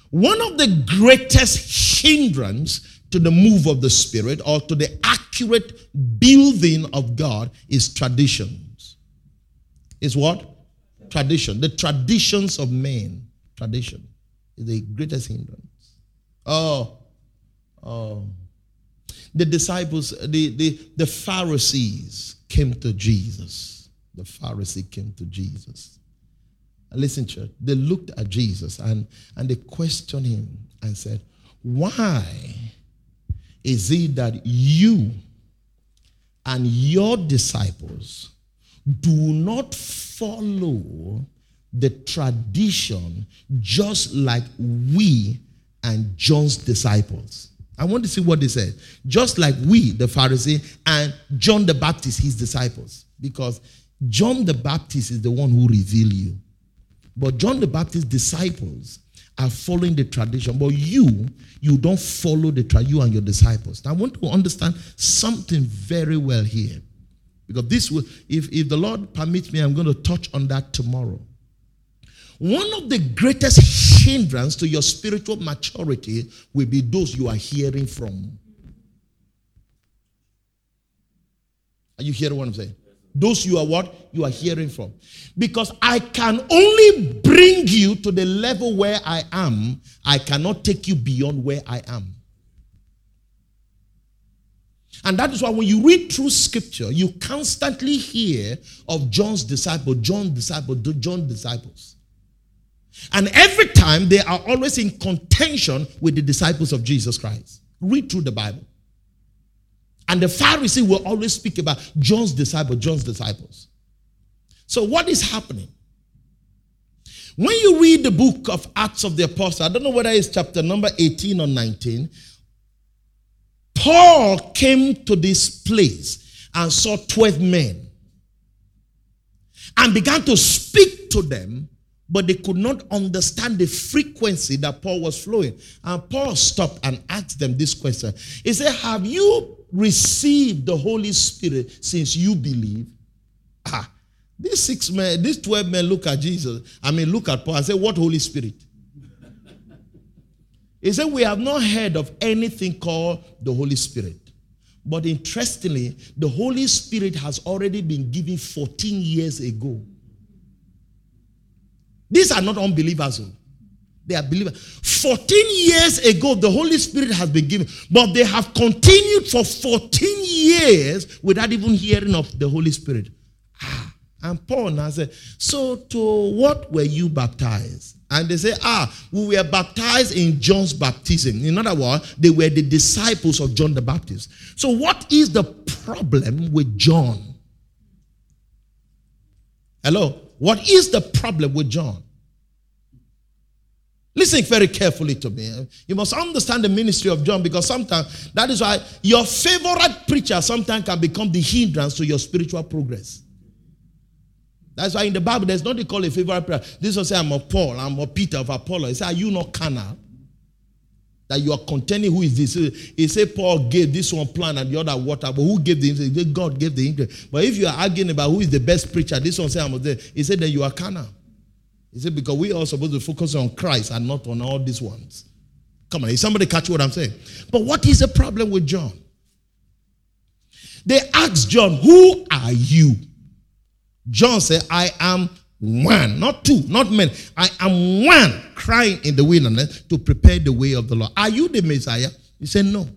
Speaker 3: One of the greatest hindrance to the move of the Spirit or to the accurate building of God is traditions. Is what? Tradition. The traditions of men. Tradition is the greatest hindrance. Oh, oh. The disciples, the, the, the Pharisees came to Jesus. The Pharisee came to Jesus. Listen, church, they looked at Jesus and, and they questioned him and said, Why is it that you and your disciples do not follow the tradition just like we and John's disciples? I want to see what they said. Just like we, the Pharisee, and John the Baptist, his disciples. Because John the Baptist is the one who revealed you. But John the Baptist's disciples are following the tradition. But you, you don't follow the tradition, you and your disciples. Now, I want to understand something very well here. Because this will, if, if the Lord permits me, I'm going to touch on that tomorrow. One of the greatest hindrance to your spiritual maturity will be those you are hearing from. Are you hearing what I'm saying? Those you are what? You are hearing from. Because I can only bring you to the level where I am, I cannot take you beyond where I am. And that is why when you read through scripture, you constantly hear of John's disciple, John's disciple, John's disciples. And every time they are always in contention with the disciples of Jesus Christ. Read through the Bible. And the Pharisee will always speak about John's disciple, John's disciples. So, what is happening? When you read the book of Acts of the Apostle, I don't know whether it's chapter number 18 or 19, Paul came to this place and saw 12 men and began to speak to them but they could not understand the frequency that Paul was flowing. And Paul stopped and asked them this question. He said, Have you received the Holy Spirit since you believe? Ah, these six men, these 12 men look at Jesus. I mean, look at Paul and say, What Holy Spirit? he said, We have not heard of anything called the Holy Spirit. But interestingly, the Holy Spirit has already been given 14 years ago. These are not unbelievers. Oh. They are believers. 14 years ago, the Holy Spirit has been given, but they have continued for 14 years without even hearing of the Holy Spirit. Ah, and Paul now said, So to what were you baptized? And they say, Ah, we were baptized in John's baptism. In other words, they were the disciples of John the Baptist. So, what is the problem with John? Hello? What is the problem with John? Listen very carefully to me. You must understand the ministry of John because sometimes that is why your favorite preacher sometimes can become the hindrance to your spiritual progress. That's why in the Bible there's nothing called a favorite preacher. This will say, I'm of Paul, I'm of Peter, of Apollo. He said, Are you not carnal? That you are contending who is this? He said Paul gave this one plan and the other water, but who gave the God gave the interest. But if you are arguing about who is the best preacher, this one say I'm there. He said then you are carnal. He said because we are supposed to focus on Christ and not on all these ones. Come on, is somebody catch what I'm saying? But what is the problem with John? They asked John, Who are you? John said, I am one, not two, not many. I am one crying in the wilderness to prepare the way of the Lord. Are you the Messiah? He said, No.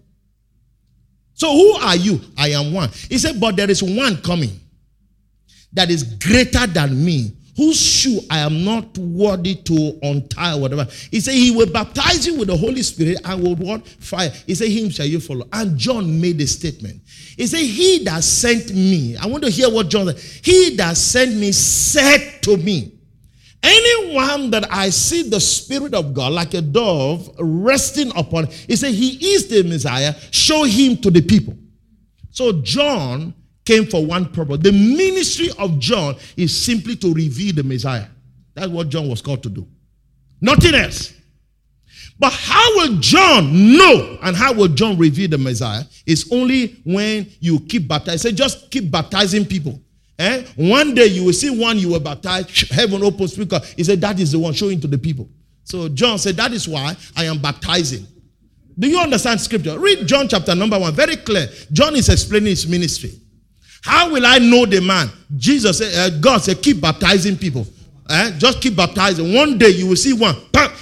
Speaker 3: So who are you? I am one. He said, But there is one coming that is greater than me, whose shoe I am not worthy to untie, whatever. He said, He will baptize you with the Holy Spirit and with what? Fire. He said, Him shall you follow. And John made a statement. He said, He that sent me, I want to hear what John said. He that sent me said to me, Anyone that I see the Spirit of God like a dove resting upon, he said, He is the Messiah, show him to the people. So John came for one purpose. The ministry of John is simply to reveal the Messiah. That's what John was called to do. Nothing else. But how will John know and how will John reveal the Messiah? It's only when you keep baptizing. Just keep baptizing people. Eh? One day you will see one you will baptize, heaven opens speaker. He said, That is the one showing to the people. So John said, That is why I am baptizing. Do you understand scripture? Read John chapter number one, very clear. John is explaining his ministry. How will I know the man? Jesus said, uh, God said, keep baptizing people. Eh? Just keep baptizing. One day you will see one.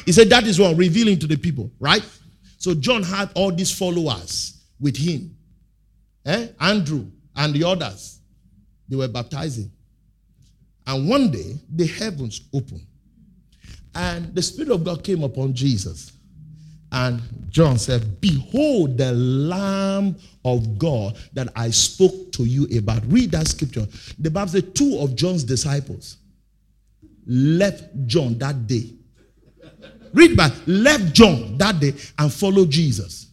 Speaker 3: He said, that is one, revealing to the people, right? So John had all these followers with him. Eh? Andrew and the others. They were baptizing. And one day, the heavens opened. And the Spirit of God came upon Jesus. And John said, Behold the Lamb of God that I spoke to you about. Read that scripture. The Bible says two of John's disciples left John that day. Read back, left John that day and followed Jesus.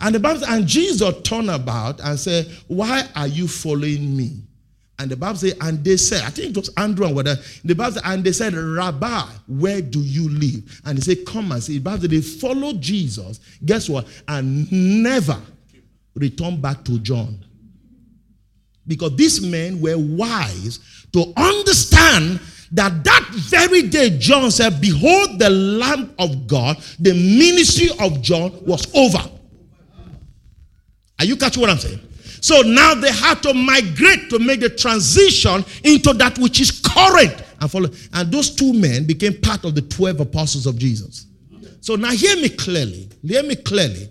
Speaker 3: And the Bible says, and Jesus turned about and said, Why are you following me? And the Bible says, and they said, I think it was Andrew and whatever. The Bible said, and they said, Rabbi, where do you live? And he said, Come and see. The Bible said they followed Jesus. Guess what? And never returned back to John. Because these men were wise to understand that that very day John said, Behold the Lamb of God, the ministry of John was over. Are you catching what I'm saying? So now they had to migrate to make the transition into that which is current and follow. And those two men became part of the 12 apostles of Jesus. So now hear me clearly. Hear me clearly.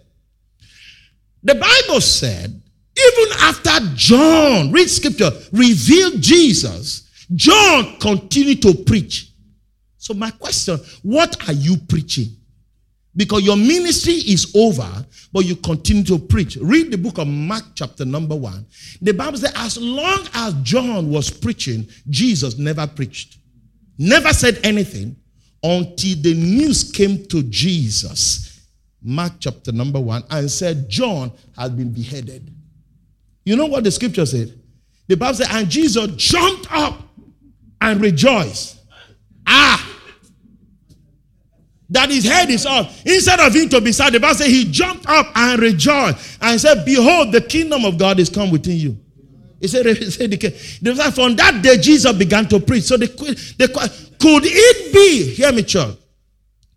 Speaker 3: The Bible said, even after John, read scripture, revealed Jesus, John continued to preach. So my question, what are you preaching? Because your ministry is over, but you continue to preach. Read the book of Mark, chapter number one. The Bible says, as long as John was preaching, Jesus never preached, never said anything until the news came to Jesus. Mark, chapter number one, and said, John has been beheaded. You know what the scripture said? The Bible said, and Jesus jumped up and rejoice. Ah! that his head is off. Instead of him to be sad, the Bible says he jumped up and rejoiced and said, Behold, the kingdom of God is come within you. He said, he said from that day Jesus began to preach. So the, the could it be, hear me, church,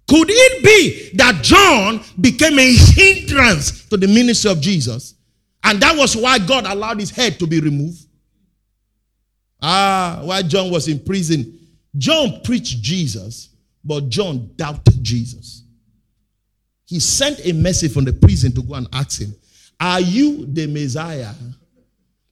Speaker 3: could it be that John became a hindrance to the ministry of Jesus? And that was why God allowed his head to be removed. Ah, while John was in prison, John preached Jesus but John doubted Jesus. He sent a message from the prison to go and ask him, Are you the Messiah?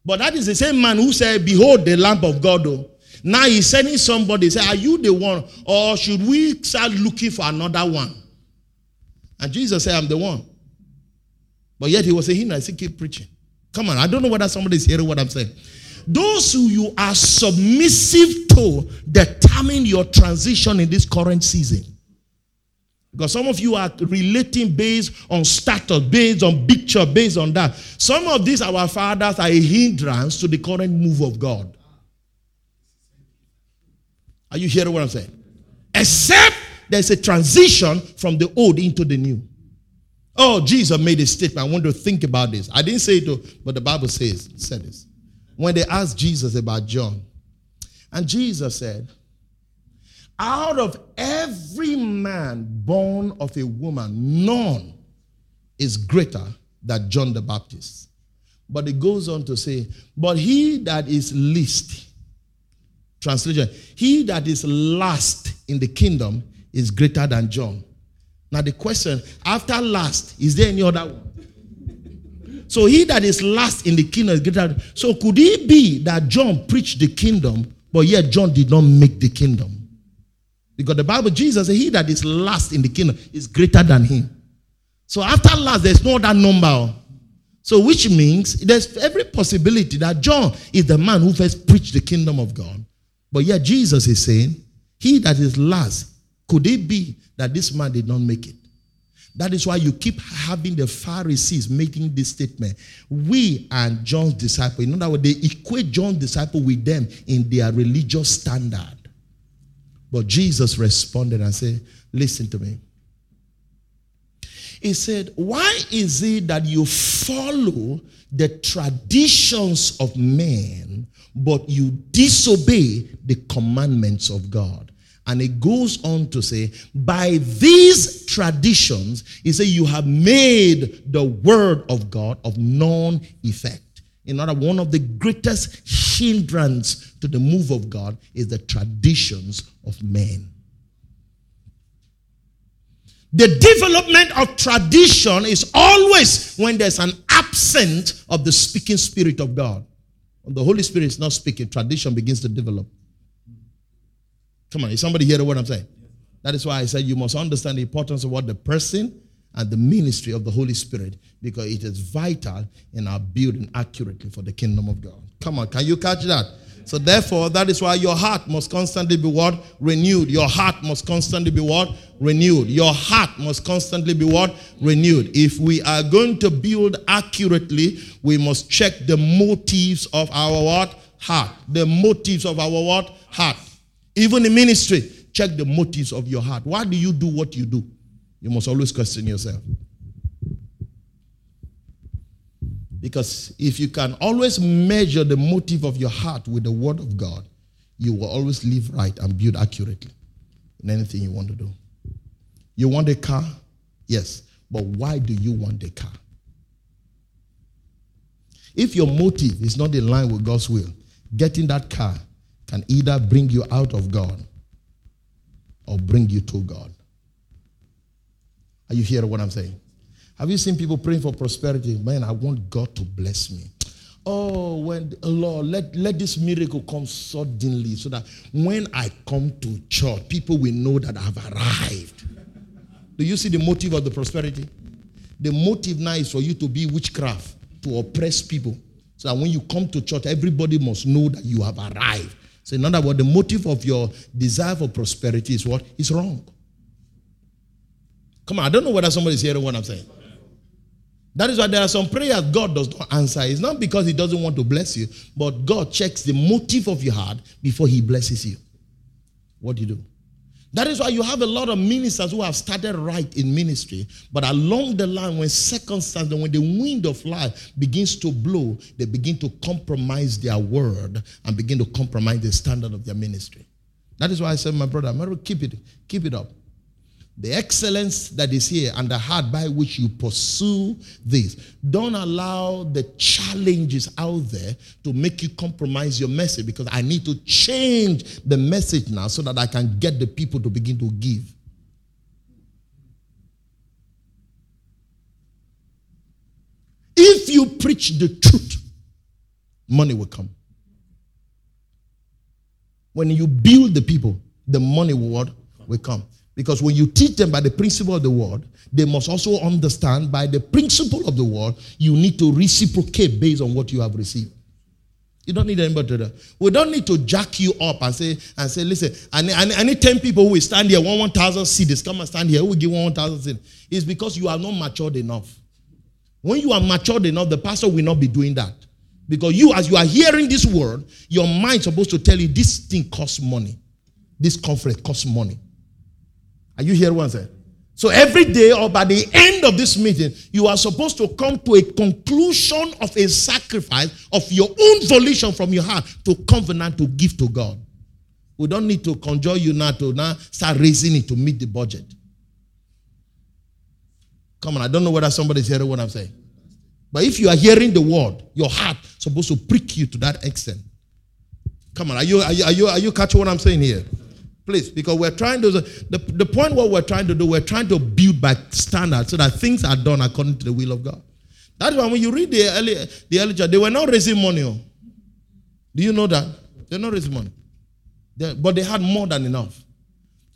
Speaker 3: But that is the same man who said, Behold the lamp of God. Oh. Now he's sending somebody, say, Are you the one? Or should we start looking for another one? And Jesus said, I'm the one. But yet he was saying, I still keep preaching. Come on, I don't know whether somebody is hearing what I'm saying. Those who you are submissive to determine your transition in this current season. Because some of you are relating based on status, based on picture, based on that. Some of these, our fathers, are a hindrance to the current move of God. Are you hearing what I'm saying? Except there's a transition from the old into the new. Oh, Jesus made a statement. I want to think about this. I didn't say it, but the Bible says, said this when they asked Jesus about John. And Jesus said, Out of every man born of a woman, none is greater than John the Baptist. But it goes on to say, But he that is least, translation, he that is last in the kingdom is greater than John. Now, the question after last, is there any other one? So he that is last in the kingdom is greater. So could it be that John preached the kingdom, but yet John did not make the kingdom? Because the Bible, Jesus said, He that is last in the kingdom is greater than him. So after last, there's no other number. So which means there's every possibility that John is the man who first preached the kingdom of God. But yet Jesus is saying, He that is last, could it be that this man did not make it? That is why you keep having the Pharisees making this statement. We and John's disciple. In other words, they equate John's disciple with them in their religious standard. But Jesus responded and said, Listen to me. He said, Why is it that you follow the traditions of men, but you disobey the commandments of God? And it goes on to say, by these traditions, he said, you have made the word of God of non effect. In other one of the greatest hindrance to the move of God is the traditions of men. The development of tradition is always when there's an absence of the speaking spirit of God. When the Holy Spirit is not speaking, tradition begins to develop. Come on, is somebody hearing what I'm saying? That is why I said you must understand the importance of what the person and the ministry of the Holy Spirit because it is vital in our building accurately for the kingdom of God. Come on, can you catch that? So therefore, that is why your heart must constantly be what? Renewed. Your heart must constantly be what? Renewed. Your heart must constantly be what? Renewed. If we are going to build accurately, we must check the motives of our what? Heart. The motives of our what? Heart. Even in ministry, check the motives of your heart. Why do you do what you do? You must always question yourself. Because if you can always measure the motive of your heart with the word of God, you will always live right and build accurately in anything you want to do. You want a car? Yes. But why do you want a car? If your motive is not in line with God's will, getting that car can either bring you out of God or bring you to God. Are you hearing what I'm saying? Have you seen people praying for prosperity? Man, I want God to bless me. Oh, when Lord, let, let this miracle come suddenly so that when I come to church, people will know that I've arrived. Do you see the motive of the prosperity? The motive now is for you to be witchcraft, to oppress people. So that when you come to church, everybody must know that you have arrived. So, in other words, the motive of your desire for prosperity is what? Is wrong. Come on, I don't know whether somebody's hearing what I'm saying. That is why there are some prayers God does not answer. It's not because He doesn't want to bless you, but God checks the motive of your heart before He blesses you. What do you do? That is why you have a lot of ministers who have started right in ministry, but along the line, when circumstances, when the wind of life begins to blow, they begin to compromise their word and begin to compromise the standard of their ministry. That is why I said, my brother, keep it, keep it up the excellence that is here and the heart by which you pursue this. Don't allow the challenges out there to make you compromise your message because I need to change the message now so that I can get the people to begin to give. If you preach the truth, money will come. When you build the people, the money will, will come. Because when you teach them by the principle of the word, they must also understand by the principle of the word, you need to reciprocate based on what you have received. You don't need anybody to do that. We don't need to jack you up and say, and say, listen, I need, I need, I need 10 people who will stand here, one 1,000 cedis. Come and stand here. Who will give one 1,000 cedis? It's because you are not matured enough. When you are matured enough, the pastor will not be doing that. Because you, as you are hearing this word, your mind is supposed to tell you this thing costs money. This conference costs money. Are you what I'm saying? So every day or by the end of this meeting, you are supposed to come to a conclusion of a sacrifice of your own volition from your heart to covenant to give to God. We don't need to conjure you now to now start raising it to meet the budget. Come on, I don't know whether somebody's hearing what I'm saying. But if you are hearing the word, your heart supposed to prick you to that extent. Come on, are you, are you, are you, are you catching what I'm saying here? Please, because we're trying to, the, the point what we're trying to do, we're trying to build by standards so that things are done according to the will of God. That's why when you read the early, the early church, they were not raising money. Oh. Do you know that? They're not raising money. They're, but they had more than enough.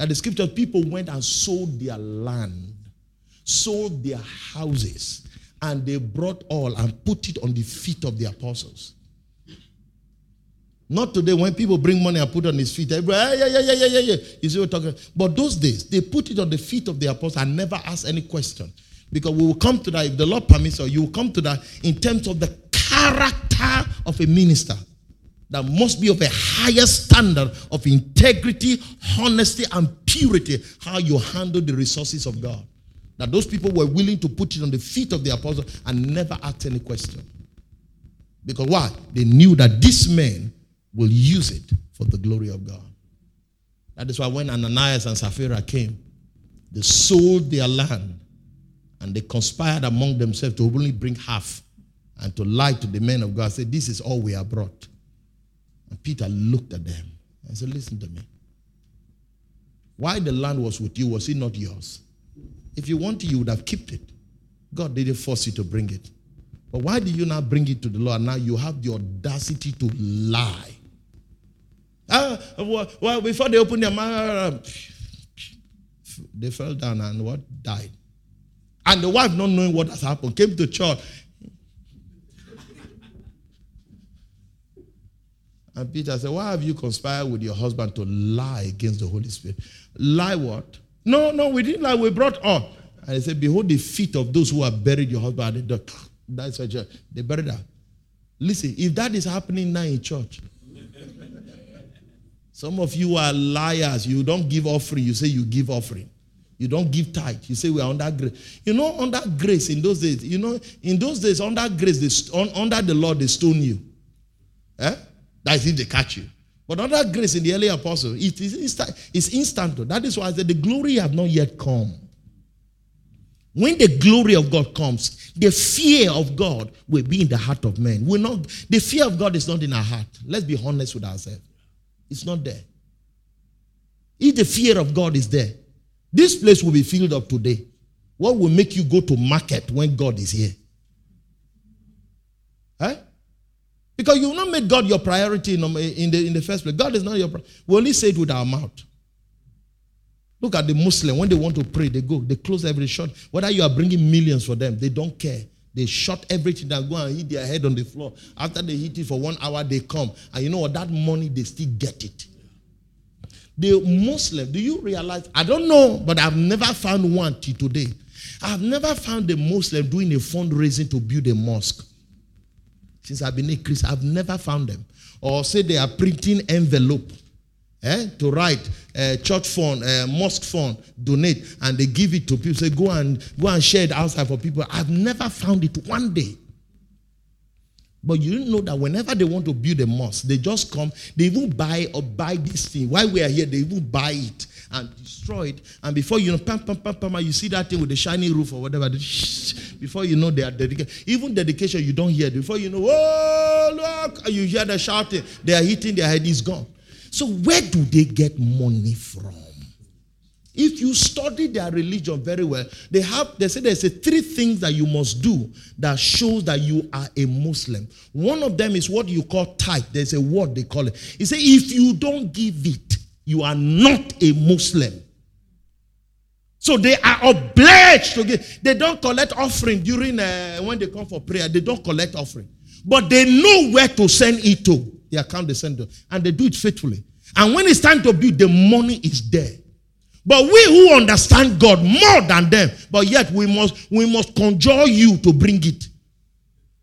Speaker 3: And the scripture, people went and sold their land, sold their houses, and they brought all and put it on the feet of the apostles. Not today when people bring money and put on his feet. Everybody, yeah, yeah, yeah, yeah, yeah, yeah. You see what talking But those days, they put it on the feet of the apostles and never ask any question. Because we will come to that, if the Lord permits, or you will come to that in terms of the character of a minister that must be of a higher standard of integrity, honesty, and purity, how you handle the resources of God. That those people were willing to put it on the feet of the apostle and never ask any question. Because why? They knew that this man will use it for the glory of God. That is why when Ananias and Sapphira came, they sold their land and they conspired among themselves to only bring half and to lie to the men of God. Say, This is all we have brought. And Peter looked at them and said, Listen to me. Why the land was with you, was it not yours? If you wanted, you would have kept it. God didn't force you to bring it. But why did you not bring it to the Lord? Now you have the audacity to lie. Ah, well, before they opened their mouth, they fell down and what? Died. And the wife, not knowing what has happened, came to church. And Peter said, Why have you conspired with your husband to lie against the Holy Spirit? Lie what? No, no, we didn't lie. We brought all. And he said, Behold the feet of those who have buried your husband. That's why they buried her. Listen, if that is happening now in church, Some of you are liars. You don't give offering. You say you give offering. You don't give tithe. You say we are under grace. You know, under grace in those days, you know, in those days, under grace, they, on, under the law, they stone you. Eh? That's if they catch you. But under grace in the early apostle, it is instant. It's instant. That is why I said the glory have not yet come. When the glory of God comes, the fear of God will be in the heart of men. We're not, the fear of God is not in our heart. Let's be honest with ourselves. It's not there. If the fear of God is there, this place will be filled up today. What will make you go to market when God is here? Huh? Because you have not made God your priority in the, in the first place. God is not your priority. We only say it with our mouth. Look at the Muslim. When they want to pray, they go. They close every shot. Whether you are bringing millions for them, they don't care. They shut everything down, go and hit their head on the floor. After they hit it for one hour, they come. And you know what? That money, they still get it. The Muslim, do you realize? I don't know, but I've never found one till today. I've never found a Muslim doing a fundraising to build a mosque. Since I've been a Christian, I've never found them. Or say they are printing envelope eh, to write uh, church fund, uh, mosque fund, donate, and they give it to people. Say, go and go and share it outside for people. I've never found it one day. But you know that whenever they want to build a mosque, they just come, they even buy or buy this thing. While we are here, they even buy it and destroy it. And before you know, pam, pam, pam, pam, you see that thing with the shiny roof or whatever. Before you know, they are dedicated. Even dedication, you don't hear. Before you know, oh, look, you hear the shouting. They are hitting their head, it's gone. So, where do they get money from? If you study their religion very well, they have they say there's a three things that you must do that shows that you are a Muslim. One of them is what you call tithe. There's a word they call it. He say if you don't give it, you are not a Muslim. So they are obliged to give. They don't collect offering during uh, when they come for prayer. They don't collect offering, but they know where to send it to. The account they send to, and they do it faithfully. And when it's time to build, the money is there. But we who understand God more than them, but yet we must we must conjure you to bring it.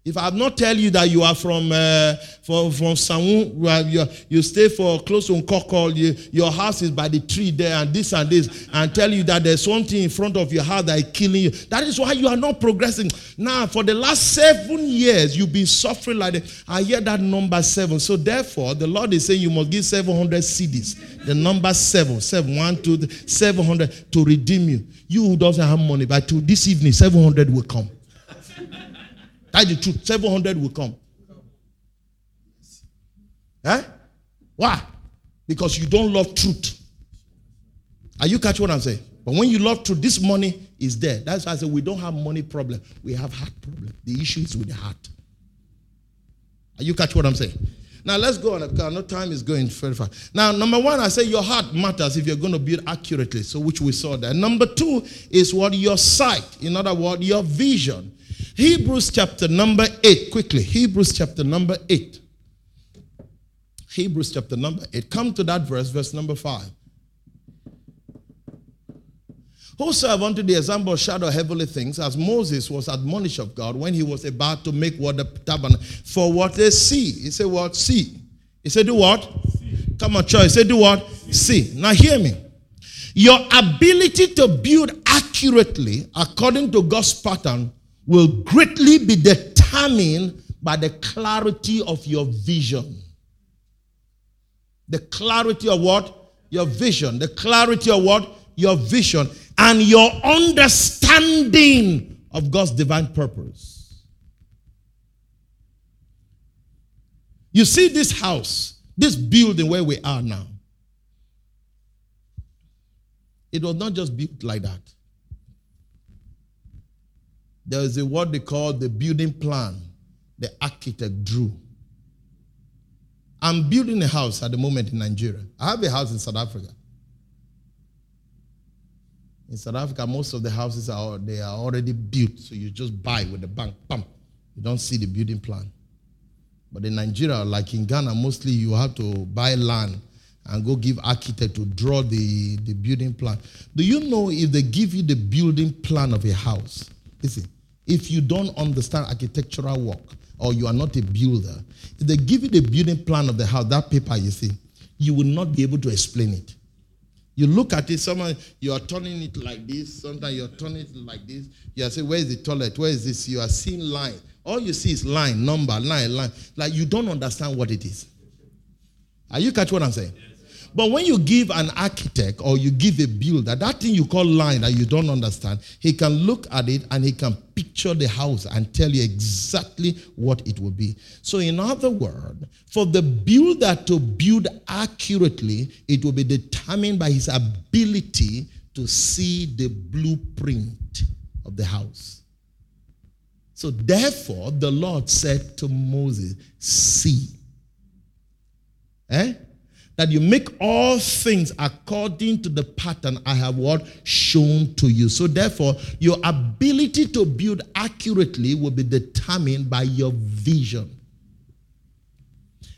Speaker 3: If I have not tell you that you are from uh, from from Samu, you, you stay for close to Nkokol, you, your house is by the tree there, and this and this, and tell you that there's something in front of your house that is killing you. That is why you are not progressing. Now, for the last seven years, you've been suffering like that. I hear that number seven. So therefore, the Lord is saying you must give 700 cedis. The number seven, seven, one, two, three, 700 to redeem you. You who doesn't have money, but to this evening, 700 will come. That's the truth. 700 will come. Eh? Why? Because you don't love truth. Are you catch what I'm saying? But when you love truth, this money is there. That's why I say we don't have money problem. We have heart problem. The issue is with the heart. Are you catch what I'm saying? Now let's go on because know time is going very fast. Now, number one, I say your heart matters if you're going to build accurately, so which we saw there. Number two is what your sight, in other words, your vision. Hebrews chapter number 8, quickly. Hebrews chapter number 8. Hebrews chapter number 8. Come to that verse, verse number 5. Whosoever unto the example of shadow heavenly things, as Moses was admonished of God when he was about to make what the tabernacle for what they see. He said, What? See. He said, Do what? See. Come on, church. He said, Do what? See. Now hear me. Your ability to build accurately according to God's pattern will greatly be determined by the clarity of your vision. The clarity of what? Your vision. The clarity of what? Your vision. And your understanding of God's divine purpose. You see this house, this building where we are now. It was not just built like that there is a what they call the building plan the architect drew. I'm building a house at the moment in Nigeria. I have a house in South Africa. In South Africa, most of the houses are they are already built, so you just buy with the bank. Bam. You don't see the building plan. But in Nigeria, like in Ghana, mostly you have to buy land and go give architect to draw the, the building plan. Do you know if they give you the building plan of a house? Listen, if you don't understand architectural work or you are not a builder, if they give you the building plan of the house, that paper you see, you will not be able to explain it. You look at it, someone you are turning it like this, sometimes you're turning it like this. You are saying, Where is the toilet? Where is this? You are seeing line. All you see is line, number, line, line. Like you don't understand what it is. Are you catch what I'm saying? But when you give an architect or you give a builder, that thing you call line that you don't understand, he can look at it and he can picture the house and tell you exactly what it will be. So, in other words, for the builder to build accurately, it will be determined by his ability to see the blueprint of the house. So, therefore, the Lord said to Moses, See. Eh? That you make all things according to the pattern I have what shown to you. So therefore, your ability to build accurately will be determined by your vision.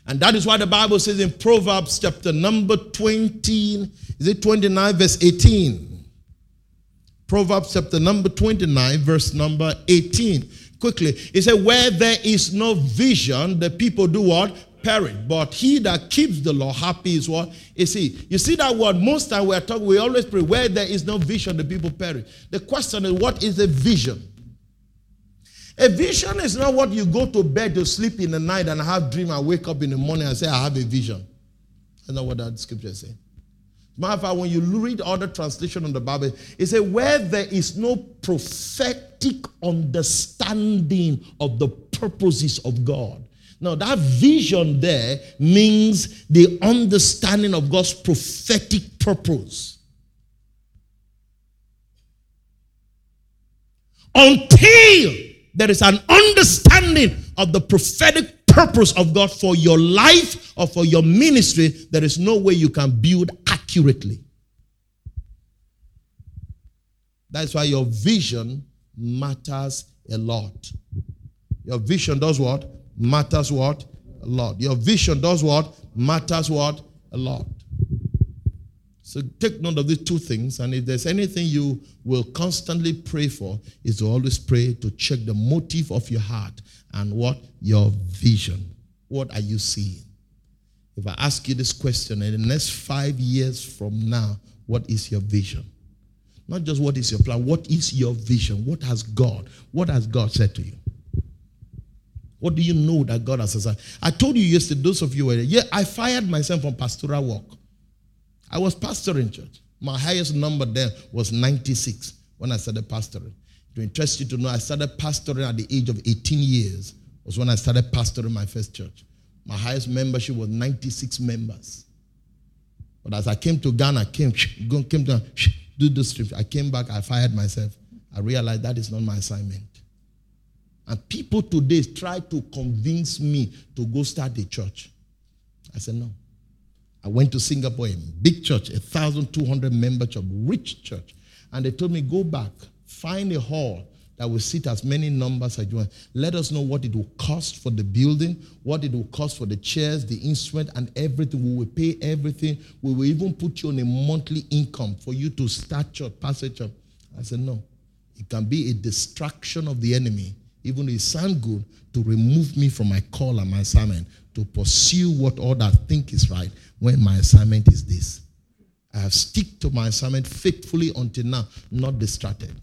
Speaker 3: And that is why the Bible says in Proverbs chapter number 20, is it 29 verse 18? Proverbs chapter number 29 verse number 18. Quickly, it said, Where there is no vision, the people do what? Perish. But he that keeps the law happy is what? You see, you see that word most time we're talking, we always pray, where there is no vision, the people perish. The question is, what is a vision? A vision is not what you go to bed to sleep in the night and have dream and wake up in the morning and say, I have a vision. That's not what that scripture is saying. Matter of fact, when you read other translation on the Bible, it says, where there is no prophetic understanding of the purposes of God. Now, that vision there means the understanding of God's prophetic purpose. Until there is an understanding of the prophetic purpose of God for your life or for your ministry, there is no way you can build accurately. That's why your vision matters a lot. Your vision does what? Matters what? A lot. Your vision does what? Matters what? A lot. So take note of these two things. And if there's anything you will constantly pray for, is to always pray to check the motive of your heart and what? Your vision. What are you seeing? If I ask you this question in the next five years from now, what is your vision? Not just what is your plan, what is your vision? What has God, what has God said to you? What do you know that God has assigned? I told you yesterday, those of you were there. Yeah, I fired myself from pastoral work. I was pastoring church. My highest number there was 96 when I started pastoring. To interest you to know, I started pastoring at the age of 18 years, was when I started pastoring my first church. My highest membership was 96 members. But as I came to Ghana, came, came to do this trip, I came back, I fired myself. I realized that is not my assignment. And people today try to convince me to go start a church. I said, no. I went to Singapore, a big church, a 1,200 member church, rich church. And they told me, go back, find a hall that will seat as many numbers as you want. Let us know what it will cost for the building, what it will cost for the chairs, the instrument, and everything. We will pay everything. We will even put you on a monthly income for you to start your passage church. I said, no. It can be a distraction of the enemy even though it sounds good, to remove me from my call and my assignment, to pursue what others think is right when my assignment is this. I have stick to my assignment faithfully until now, not distracted.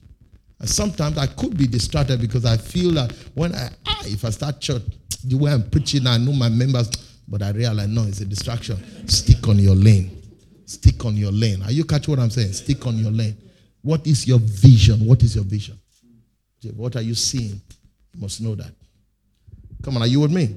Speaker 3: And sometimes I could be distracted because I feel that when I, ah, if I start church, the way I'm preaching, I know my members, but I realize, no, it's a distraction. Stick on your lane. Stick on your lane. Are you catch what I'm saying? Stick on your lane. What is your vision? What is your vision? What are you seeing? You must know that. Come on, are you with me?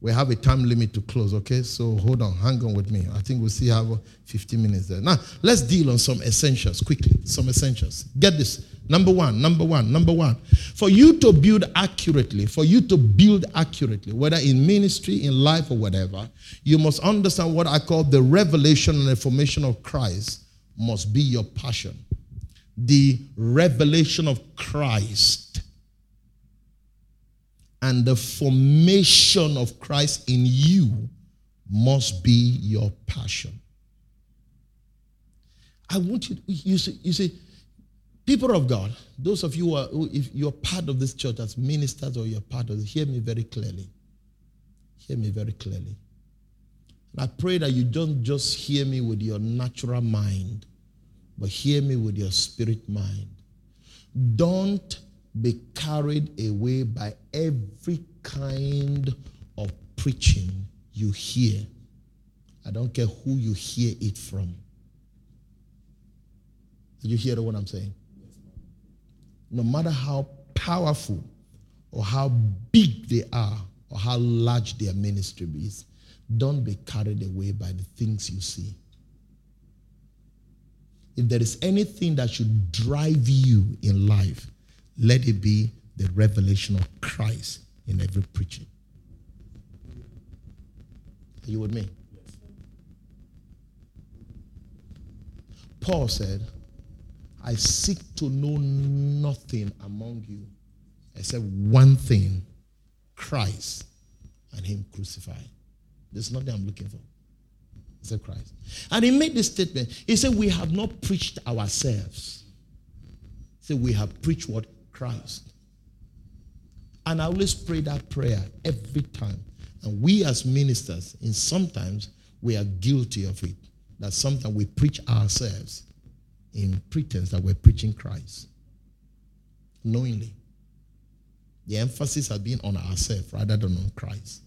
Speaker 3: We have a time limit to close, okay? So hold on, hang on with me. I think we'll see have 15 minutes there. Now, let's deal on some essentials quickly. Some essentials. Get this. Number one, number one, number one. For you to build accurately, for you to build accurately, whether in ministry, in life, or whatever, you must understand what I call the revelation and information of Christ must be your passion. The revelation of Christ and the formation of Christ in you must be your passion. I want you, to, you see, you see, People of God, those of you who are, who, if you're part of this church as ministers or you're part of hear me very clearly. Hear me very clearly. And I pray that you don't just hear me with your natural mind, but hear me with your spirit mind. Don't be carried away by every kind of preaching you hear. I don't care who you hear it from. You hear what I'm saying? No matter how powerful or how big they are or how large their ministry is, don't be carried away by the things you see. If there is anything that should drive you in life, let it be the revelation of Christ in every preaching. Are you with me? Paul said, I seek to know nothing among you except one thing Christ and Him crucified. There's nothing I'm looking for. Except Christ. And he made this statement. He said, We have not preached ourselves. He said, We have preached what? Christ. And I always pray that prayer every time. And we as ministers, in sometimes we are guilty of it. That sometimes we preach ourselves in pretense that we're preaching Christ. Knowingly. The emphasis has been on ourselves rather than on Christ.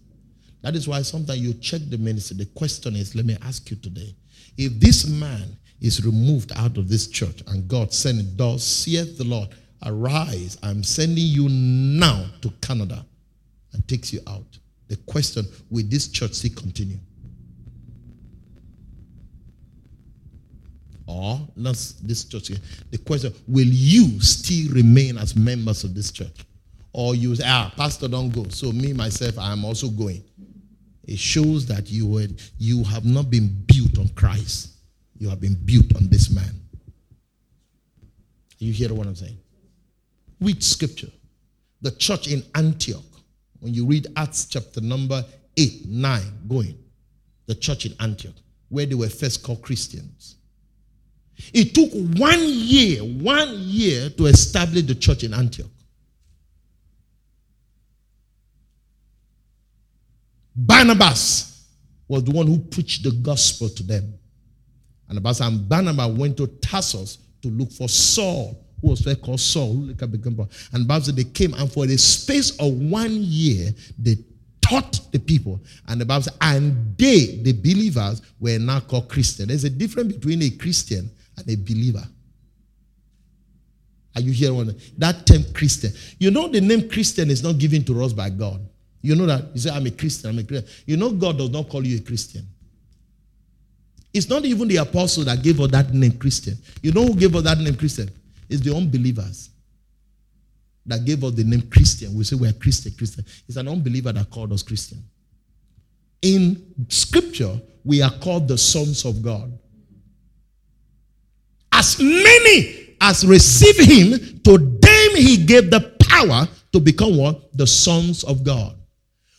Speaker 3: That is why sometimes you check the ministry. The question is, let me ask you today. If this man is removed out of this church and God send it, thus saith the Lord, arise, I'm sending you now to Canada and takes you out. The question, will this church still continue? Or not this church. The question, will you still remain as members of this church? Or you say, ah, pastor, don't go. So me, myself, I am also going. It shows that you, were, you have not been built on Christ. You have been built on this man. You hear what I'm saying? Read scripture. The church in Antioch, when you read Acts chapter number 8, 9, going, the church in Antioch, where they were first called Christians. It took one year, one year to establish the church in Antioch. Barnabas was the one who preached the gospel to them. And Barnabas went to Tarsus to look for Saul, who was there called Saul. And Bible said they came, and for the space of one year, they taught the people. And the Bible said, and they, the believers, were now called Christian. There's a difference between a Christian and a believer. Are you hearing that term Christian? You know the name Christian is not given to us by God. You know that? You say, I'm a Christian, I'm a Christian. You know God does not call you a Christian. It's not even the apostle that gave us that name Christian. You know who gave us that name Christian? It's the unbelievers that gave us the name Christian. We say we're Christian, Christian. It's an unbeliever that called us Christian. In scripture, we are called the sons of God. As many as receive him, to them he gave the power to become what? The sons of God.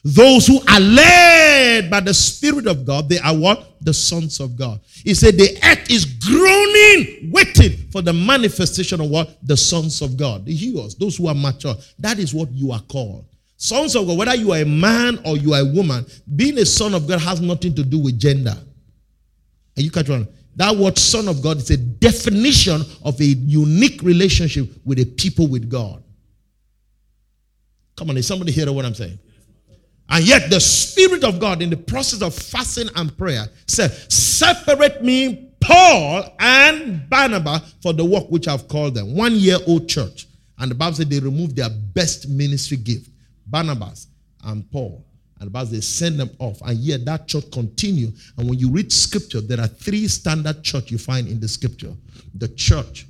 Speaker 3: Those who are led by the Spirit of God, they are what? The sons of God. He said the earth is groaning, waiting for the manifestation of what? The sons of God. The heroes, those who are mature. That is what you are called. Sons of God, whether you are a man or you are a woman, being a son of God has nothing to do with gender. Are you catching on? That word son of God is a definition of a unique relationship with a people with God. Come on, is somebody hear what I'm saying? And yet the Spirit of God in the process of fasting and prayer said, separate me, Paul and Barnabas for the work which I've called them. One year old church. And the Bible said they removed their best ministry gift, Barnabas and Paul. And the Bible they send them off. And yet that church continued. And when you read scripture, there are three standard church you find in the scripture. The church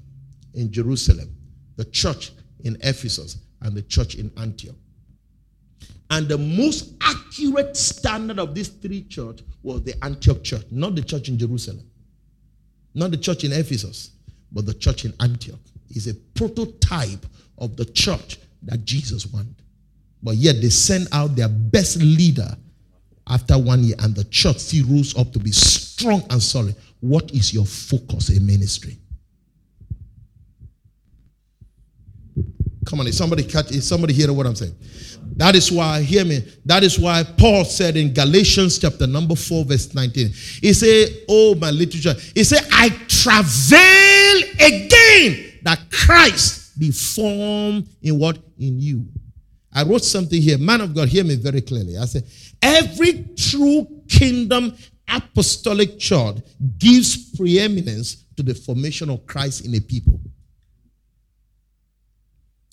Speaker 3: in Jerusalem, the church in Ephesus, and the church in Antioch. And the most accurate standard of these three church was the Antioch church, not the church in Jerusalem, not the church in Ephesus, but the church in Antioch. Is a prototype of the church that Jesus wanted. But yet they sent out their best leader after one year, and the church still rose up to be strong and solid. What is your focus in ministry? Come on, is somebody catch is somebody hear what I'm saying? That is why, hear me, that is why Paul said in Galatians chapter number 4, verse 19, he said, Oh, my literature, he said, I travail again that Christ be formed in what? In you. I wrote something here. Man of God, hear me very clearly. I said, every true kingdom apostolic church gives preeminence to the formation of Christ in a people.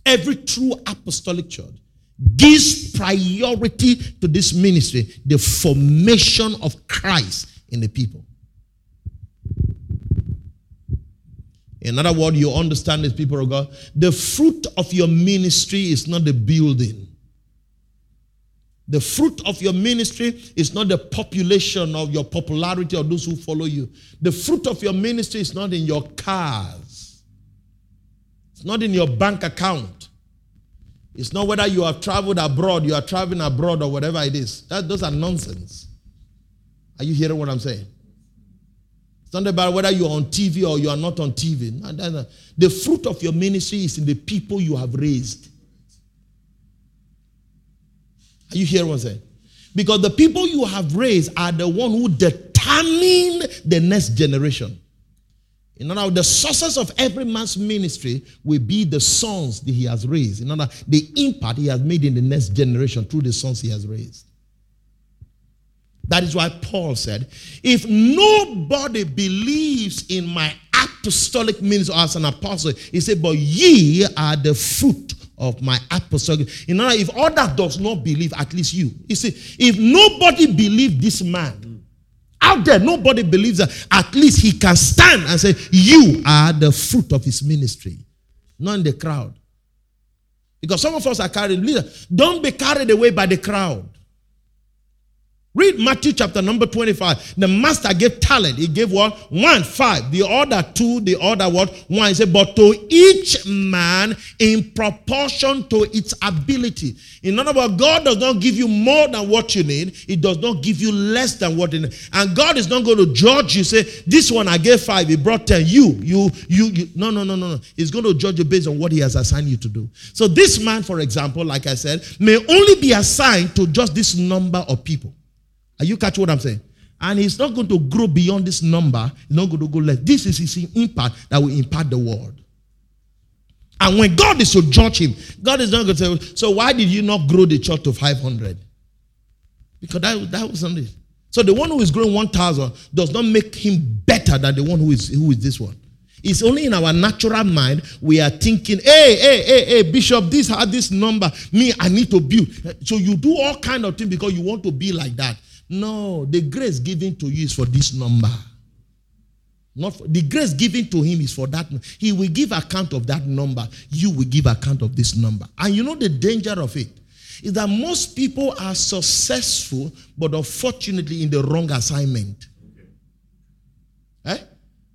Speaker 3: Every true apostolic church gives priority to this ministry, the formation of Christ in the people. In other words, you understand this, people of God. The fruit of your ministry is not the building. The fruit of your ministry is not the population of your popularity or those who follow you. The fruit of your ministry is not in your cars, it's not in your bank account. It's not whether you have traveled abroad, you are traveling abroad, or whatever it is. That, those are nonsense. Are you hearing what I'm saying? It's not about whether you're on TV or you are not on TV. No, no, no. The fruit of your ministry is in the people you have raised. Are you hearing what I'm saying? Because the people you have raised are the one who determine the next generation. In other words, the sources of every man's ministry will be the sons that he has raised. In other words, the impact he has made in the next generation through the sons he has raised. That is why Paul said, if nobody believes in my apostolic ministry as an apostle, he said, but ye are the fruit of my apostolic. In other words, if that does not believe, at least you. You see, if nobody believe this man, out there, nobody believes that at least he can stand and say, You are the fruit of his ministry, not in the crowd. Because some of us are carried. Don't be carried away by the crowd. Read Matthew chapter number 25. The master gave talent. He gave what? One, five. The other two, the other what? One. He said, but to each man in proportion to its ability. In other words, God does not give you more than what you need. He does not give you less than what you need. And God is not going to judge you. Say, this one I gave five, he brought ten. You, you, you, you. No, no, no, no, no. He's going to judge you based on what he has assigned you to do. So this man, for example, like I said, may only be assigned to just this number of people. Are you catch what I'm saying? And he's not going to grow beyond this number. He's not going to go less. This is his impact that will impact the world. And when God is to judge him, God is not going to say, So why did you not grow the church to 500? Because that, that wasn't it. So the one who is growing 1,000 does not make him better than the one who is, who is this one. It's only in our natural mind we are thinking, hey, hey, hey, hey, Bishop, this had this number. Me, I need to build. So you do all kind of things because you want to be like that. No, the grace given to you is for this number. Not for, the grace given to him is for that. He will give account of that number. You will give account of this number. And you know the danger of it is that most people are successful, but unfortunately in the wrong assignment. Eh?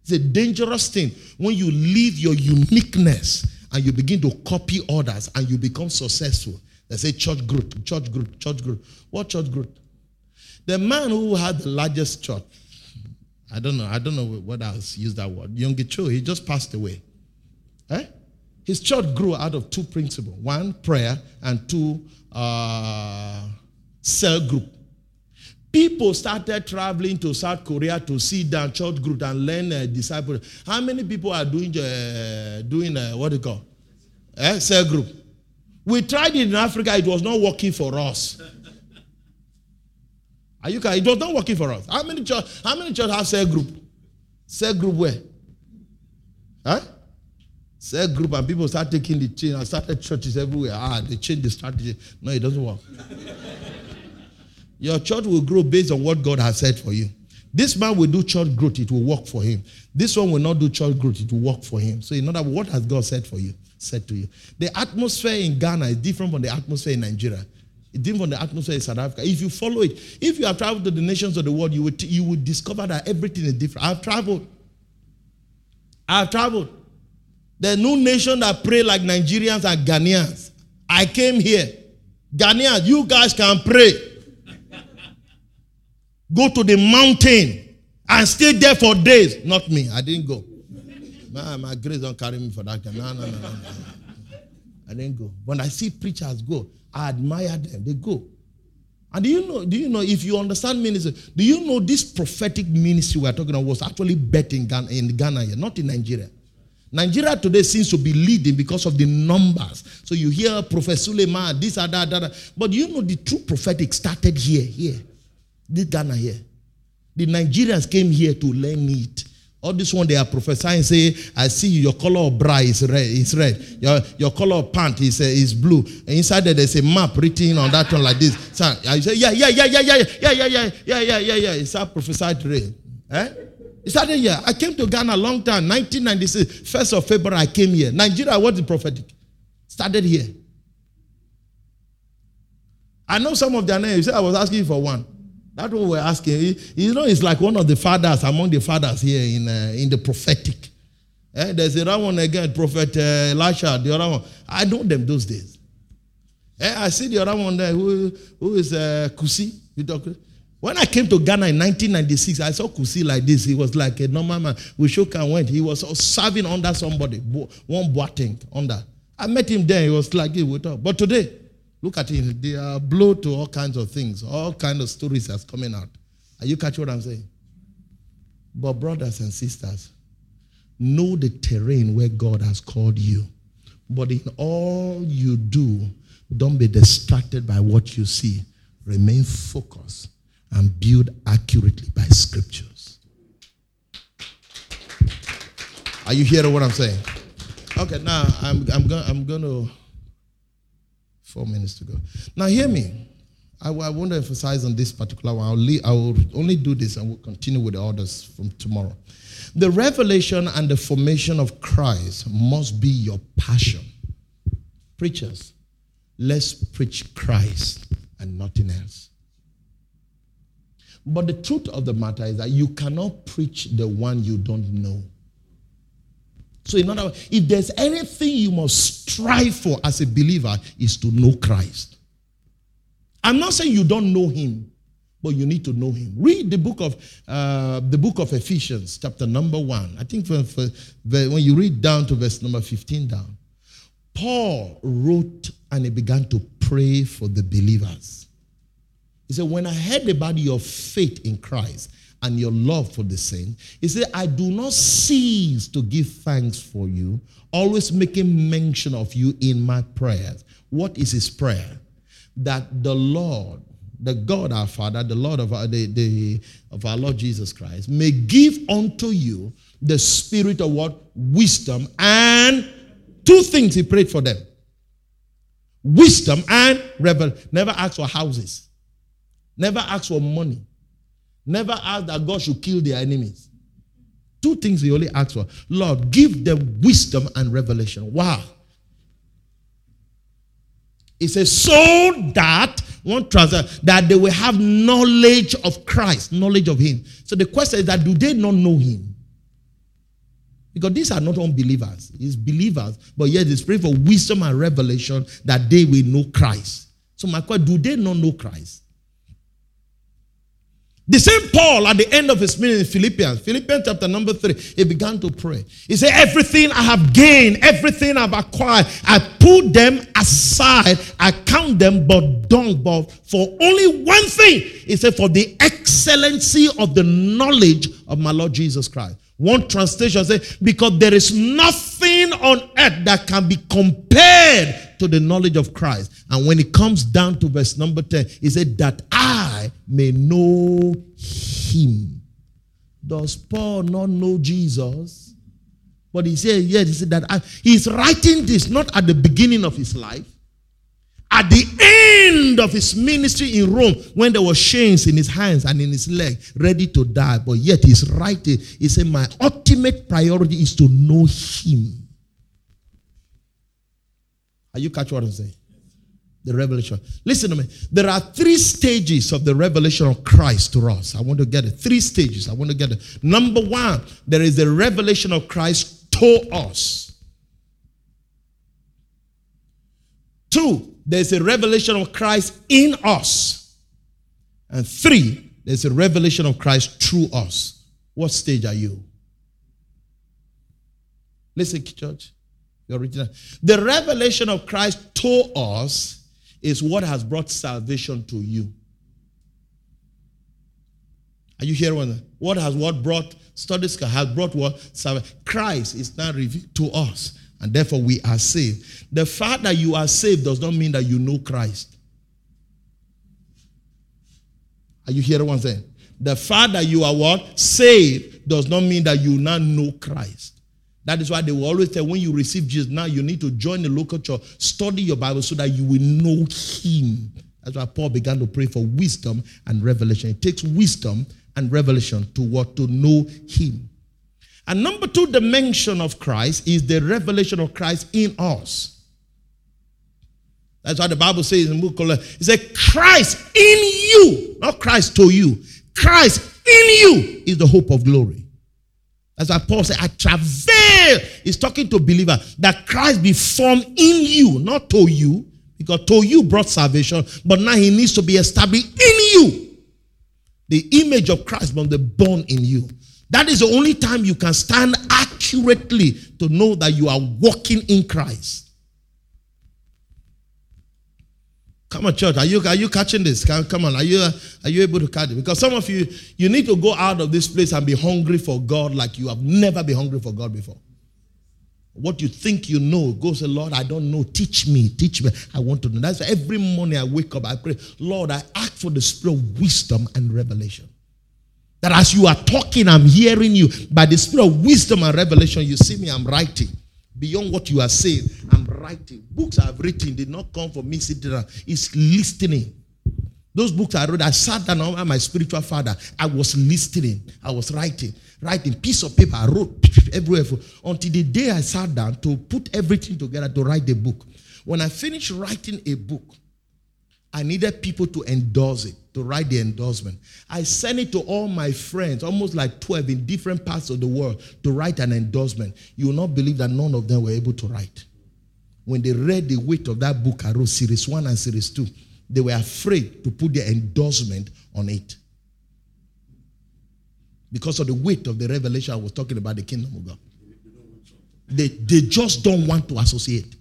Speaker 3: It's a dangerous thing when you leave your uniqueness and you begin to copy others and you become successful. They say church group, church group, church group. What church group? The man who had the largest church, I don't know, I don't know what else used that word, Yonggi Cho, he just passed away. Eh? His church grew out of two principles one, prayer, and two, uh, cell group. People started traveling to South Korea to see their church group and learn uh, disciple. How many people are doing uh, doing uh, what do you call eh? cell group? We tried it in Africa; it was not working for us. Are you? It was not working for us. How many church? How many church have cell group? Cell group where? Huh? Cell group and people start taking the chain and started churches everywhere. Ah, they change the strategy. No, it doesn't work. Your church will grow based on what God has said for you. This man will do church growth, it will work for him. This one will not do church growth, it will work for him. So, in other words, what has God said for you? Said to you. The atmosphere in Ghana is different from the atmosphere in Nigeria. Different from the atmosphere in South Africa. If you follow it, if you have traveled to the nations of the world, you would, you will discover that everything is different. I've traveled. I've traveled. There's no nation that pray like Nigerians and Ghanaians. I came here. Ghanaians, you guys can pray. Go to the mountain and stay there for days. Not me. I didn't go. My, my grace don't carry me for that. No, no, no, no. and then go. When I see preachers go, I admire them. They go. And do you know, do you know, if you understand ministry, do you know this prophetic ministry we're talking about was actually bet in Ghana, in Ghana here, not in Nigeria. Nigeria today seems to be leading because of the numbers. So you hear Prophet Suleman, this, and that, that. But you know the true prophetic started here, here. This Ghana here. The Nigerians came here to learn it. All this one they are prophesying, say, I see your color of bra is red, is red. Your, your color of pant is, uh, is blue. And inside there, there's a map written on that one like this. So I say, yeah, yeah, yeah, yeah, yeah, yeah, yeah, yeah, yeah, yeah, yeah, yeah. It's a prophesied rain. Eh? It started here. I came to Ghana a long time, 1996. First of February, I came here. Nigeria, what is prophetic? Started here. I know some of their names. I was asking for one. That's what we're asking. You know, it's like one of the fathers among the fathers here in, uh, in the prophetic. Eh? There's another one again, Prophet uh, Elisha, the other one. I know them those days. Eh? I see the other one there who, who is uh, Kusi. When I came to Ghana in 1996, I saw Kusi like this. He was like a normal man. We shook and went. He was serving under somebody, one Boateng under. I met him there. He was like, hey, we talk. But today, Look at it. They are blow to all kinds of things. All kinds of stories that's coming out. Are you catching what I'm saying? But brothers and sisters, know the terrain where God has called you. But in all you do, don't be distracted by what you see. Remain focused and build accurately by scriptures. Are you hearing what I'm saying? Okay, now I'm, I'm I'm going to Four minutes to go. Now, hear me. I, I want to emphasize on this particular one. I'll leave, I will only do this and we'll continue with the others from tomorrow. The revelation and the formation of Christ must be your passion. Preachers, let's preach Christ and nothing else. But the truth of the matter is that you cannot preach the one you don't know. So, in other words, if there's anything you must strive for as a believer, is to know Christ. I'm not saying you don't know him, but you need to know him. Read the book of uh, the book of Ephesians, chapter number one. I think for, for, when you read down to verse number 15 down, Paul wrote and he began to pray for the believers. He said, When I heard about your faith in Christ and your love for the saint. He said, I do not cease to give thanks for you, always making mention of you in my prayers. What is his prayer? That the Lord, the God our Father, the Lord of our, the, the, of our Lord Jesus Christ, may give unto you the spirit of what? Wisdom and two things he prayed for them. Wisdom and revel. Never ask for houses. Never ask for money. Never ask that God should kill their enemies. Two things he only asks for. Lord, give them wisdom and revelation. Wow. He says, so that one translation that they will have knowledge of Christ, knowledge of Him. So the question is that do they not know Him? Because these are not unbelievers, it's believers, but yet they pray for wisdom and revelation that they will know Christ. So my question, do they not know Christ? The same Paul at the end of his ministry in Philippians, Philippians chapter number three, he began to pray. He said, Everything I have gained, everything I've acquired, I put them aside, I count them but dung, but for only one thing. He said, For the excellency of the knowledge of my Lord Jesus Christ. One translation says, Because there is nothing on earth that can be compared to the knowledge of Christ. And when it comes down to verse number 10, he said, That I may know him. Does Paul not know Jesus? But he said, yes, he said that I, he's writing this not at the beginning of his life, at the end of his ministry in Rome, when there were chains in his hands and in his leg, ready to die, but yet he's writing, he said, My ultimate priority is to know him. Are you catch what I'm saying? The revelation. Listen to me. There are three stages of the revelation of Christ to us. I want to get it. Three stages. I want to get it. Number one, there is the revelation of Christ to us. Two, there's a revelation of Christ in us. And three, there's a revelation of Christ through us. What stage are you? Listen, church. The original. The revelation of Christ to us is what has brought salvation to you. Are you hearing what has what brought studies has brought what salvation? Christ is now revealed to us, and therefore we are saved. The fact that you are saved does not mean that you know Christ. Are you hearing what I'm saying? The fact that you are what saved does not mean that you now know Christ. That is why they will always say when you receive Jesus, now you need to join the local church, study your Bible so that you will know Him. That's why Paul began to pray for wisdom and revelation. It takes wisdom and revelation to what? To know Him. And number two dimension of Christ is the revelation of Christ in us. That's why the Bible says in book it says Christ in you, not Christ to you. Christ in you is the hope of glory. That's why Paul said, I He's talking to believer that Christ be formed in you, not to you, because to you brought salvation, but now he needs to be established in you. The image of Christ must be born in you. That is the only time you can stand accurately to know that you are walking in Christ. Come on, church. Are you are you catching this? Come on. Are you are you able to catch it? Because some of you you need to go out of this place and be hungry for God like you have never been hungry for God before. What you think you know, go say, Lord, I don't know. Teach me, teach me. I want to know. That's why every morning I wake up, I pray, Lord, I ask for the spirit of wisdom and revelation. That as you are talking, I'm hearing you. By the spirit of wisdom and revelation, you see me, I'm writing. Beyond what you are saying, I'm writing. Books I've written did not come from me sitting down. It's listening. Those books I wrote, I sat down under my spiritual father. I was listening. I was writing writing piece of paper. I wrote everywhere for, until the day I sat down to put everything together to write the book. When I finished writing a book, I needed people to endorse it, to write the endorsement. I sent it to all my friends, almost like 12 in different parts of the world, to write an endorsement. You will not believe that none of them were able to write. When they read the weight of that book, I wrote series one and series two, they were afraid to put their endorsement on it because of the weight of the revelation I was talking about the kingdom of God. They, they just don't want to associate.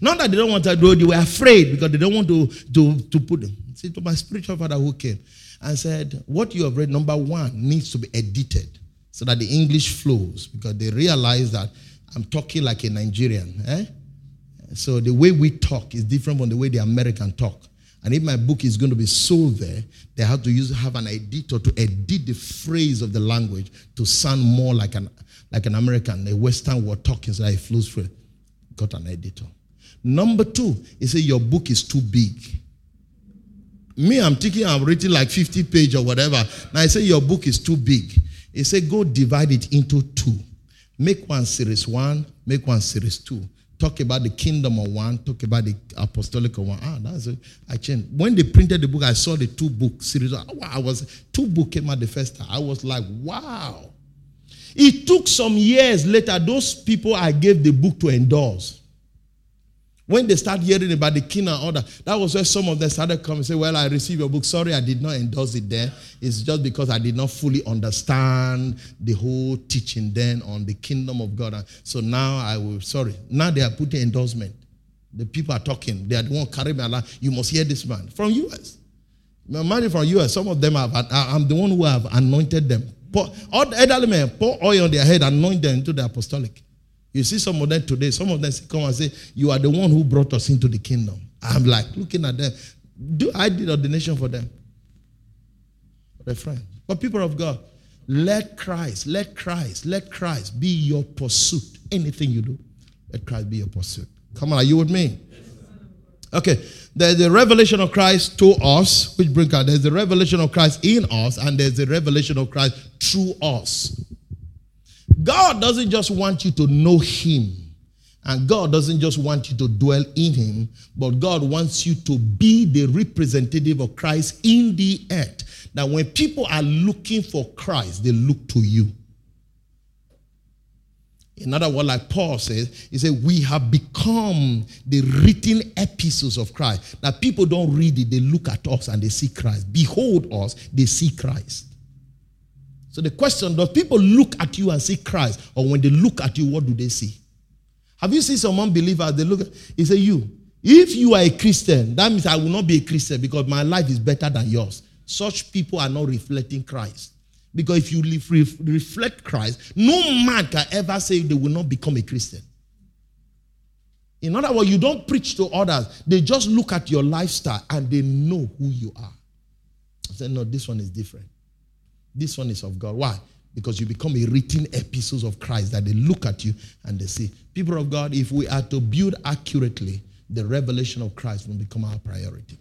Speaker 3: Not that they don't want to do, they were afraid because they don't want to, to, to put them. See, to my spiritual father who came and said, What you have read, number one, needs to be edited so that the English flows because they realize that I'm talking like a Nigerian. Eh? So the way we talk is different from the way the American talk. And if my book is going to be sold there, they have to use have an editor to edit the phrase of the language to sound more like an like an American, a Western word talking so that it flows through. Got an editor. Number two, he said your book is too big. Me, I'm thinking I'm writing like 50 page or whatever. Now I say your book is too big. He said go divide it into two. Make one series one, make one series two talk about the kingdom of one, talk about the apostolic one. Ah, that's it. I changed. When they printed the book, I saw the two book series. I was two book came out the first time. I was like, wow. It took some years later, those people I gave the book to endorse. When they start hearing about the king and order, that was where some of them started coming and say, Well, I received your book. Sorry, I did not endorse it then. It's just because I did not fully understand the whole teaching then on the kingdom of God. So now I will, sorry. Now they are putting endorsement. The people are talking. They are the one carrying me along. You must hear this man. From US. Money from US. Some of them have, I'm the one who have anointed them. Pour, all the elderly men pour oil on their head, anoint them into the apostolic. You see some of them today, some of them come and say, You are the one who brought us into the kingdom. I'm like looking at them. Do I did ordination for them? For friend. But people of God, let Christ, let Christ, let Christ be your pursuit. Anything you do, let Christ be your pursuit. Come on, are you with me? Okay, there's the revelation of Christ to us, which brings out there's the revelation of Christ in us, and there's the revelation of Christ through us. God doesn't just want you to know Him. And God doesn't just want you to dwell in Him, but God wants you to be the representative of Christ in the earth. That when people are looking for Christ, they look to you. In other words, like Paul says, he said, We have become the written epistles of Christ. That people don't read it, they look at us and they see Christ. Behold us, they see Christ. So the question does people look at you and see Christ? Or when they look at you, what do they see? Have you seen some unbelievers? They look, at, he say, You, if you are a Christian, that means I will not be a Christian because my life is better than yours. Such people are not reflecting Christ. Because if you reflect Christ, no man can ever say they will not become a Christian. In other words, you don't preach to others, they just look at your lifestyle and they know who you are. I said, No, this one is different. This one is of God. Why? Because you become a written epistle of Christ that they look at you and they see. People of God, if we are to build accurately, the revelation of Christ will become our priority.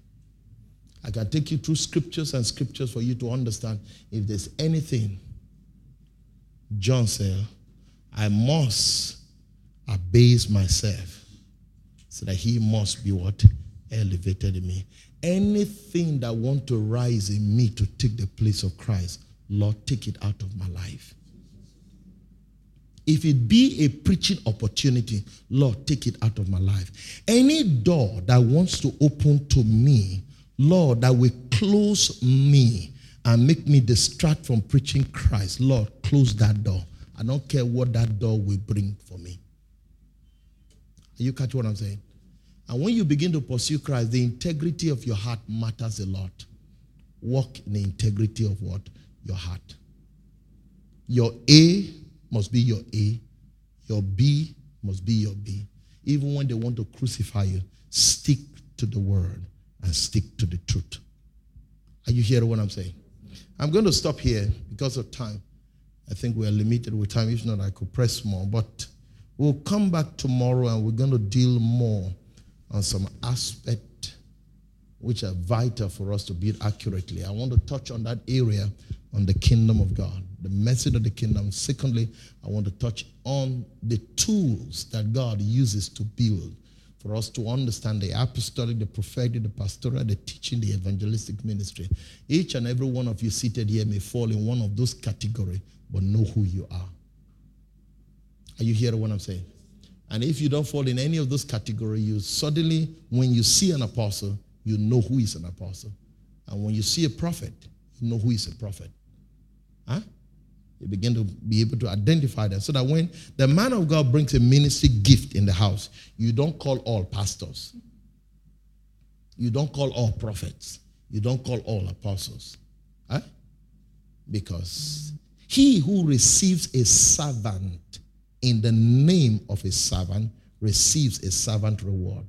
Speaker 3: I can take you through scriptures and scriptures for you to understand if there's anything. John said, I must abase myself so that he must be what? Elevated in me. Anything that want to rise in me to take the place of Christ, Lord, take it out of my life. If it be a preaching opportunity, Lord, take it out of my life. Any door that wants to open to me, Lord, that will close me and make me distract from preaching Christ, Lord, close that door. I don't care what that door will bring for me. You catch what I'm saying? And when you begin to pursue Christ, the integrity of your heart matters a lot. Walk in the integrity of what? Your heart. Your A must be your A. Your B must be your B. Even when they want to crucify you, stick to the word and stick to the truth. Are you hearing what I'm saying? I'm going to stop here because of time. I think we are limited with time. If not, I could press more. But we'll come back tomorrow and we're going to deal more on some aspect which are vital for us to build accurately. I want to touch on that area on the kingdom of God, the message of the kingdom. Secondly, I want to touch on the tools that God uses to build for us to understand the apostolic, the prophetic, the pastoral, the teaching, the evangelistic ministry. Each and every one of you seated here may fall in one of those categories, but know who you are. Are you hearing what I'm saying? And if you don't fall in any of those categories, you suddenly, when you see an apostle, you know who is an apostle. And when you see a prophet, you know who is a prophet. Huh? You begin to be able to identify that. So that when the man of God brings a ministry gift in the house, you don't call all pastors. You don't call all prophets. You don't call all apostles. Huh? Because he who receives a servant in the name of a servant receives a servant reward.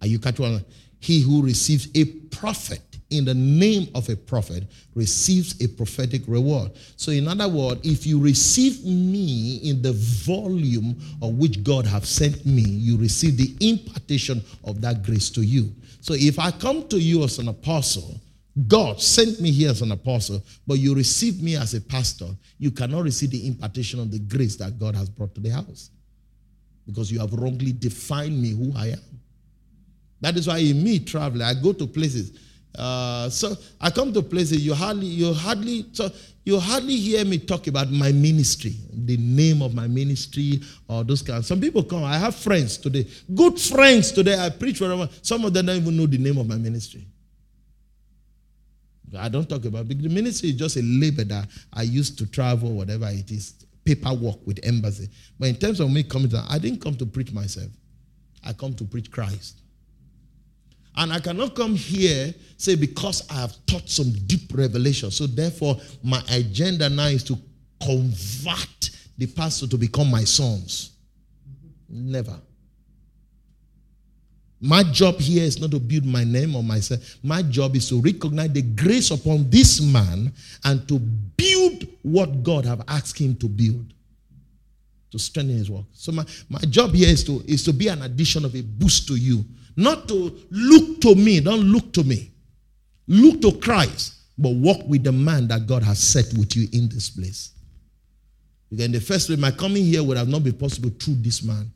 Speaker 3: Are you catching on? He who receives a prophet in the name of a prophet receives a prophetic reward. So, in other words, if you receive me in the volume of which God have sent me, you receive the impartation of that grace to you. So, if I come to you as an apostle, God sent me here as an apostle, but you receive me as a pastor, you cannot receive the impartation of the grace that God has brought to the house because you have wrongly defined me who I am. That is why in me traveling, I go to places. Uh, so I come to places you hardly, you hardly, so you hardly hear me talk about my ministry, the name of my ministry, or those kinds. Some people come. I have friends today, good friends today. I preach wherever. Some of them don't even know the name of my ministry. I don't talk about. The ministry is just a labor that I used to travel, whatever it is, paperwork with embassy. But in terms of me coming I didn't come to preach myself. I come to preach Christ. And I cannot come here say because I have taught some deep revelation. So therefore, my agenda now is to convert the pastor to become my sons. Never. My job here is not to build my name or myself. My job is to recognize the grace upon this man and to build what God have asked him to build. To strengthen his work. So my, my job here is to, is to be an addition of a boost to you. Not to look to me. Don't look to me. Look to Christ. But walk with the man that God has set with you in this place. Because in the first place, my coming here would have not been possible through this man.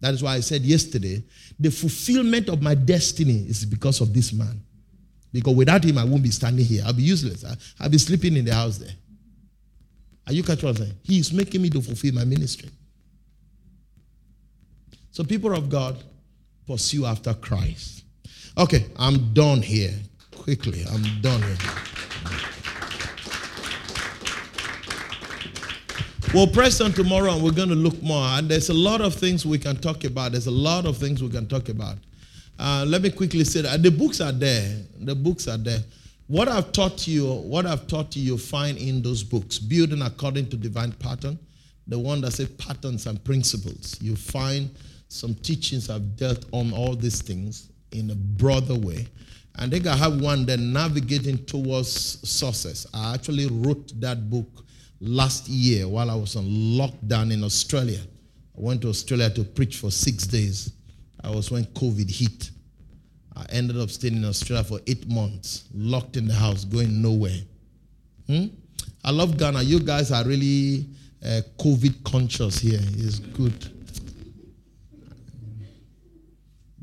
Speaker 3: That is why I said yesterday, the fulfillment of my destiny is because of this man. Because without him, I won't be standing here. I'll be useless. I'll be sleeping in the house there. Are you catching what I'm saying? He is making me to fulfill my ministry. So, people of God, pursue after Christ. Okay, I'm done here. Quickly, I'm done here. We'll press on tomorrow and we're going to look more. And there's a lot of things we can talk about. There's a lot of things we can talk about. Uh, let me quickly say that the books are there. The books are there. What I've taught you, what I've taught you, you'll find in those books. Building according to divine pattern, the one that says patterns and principles. You find some teachings I've dealt on all these things in a broader way. And think I have one that navigating towards sources. I actually wrote that book last year while I was on lockdown in Australia. I went to Australia to preach for six days. I was when COVID hit. I ended up staying in Australia for eight months, locked in the house, going nowhere. Hmm? I love Ghana. You guys are really uh, COVID conscious here. It's good.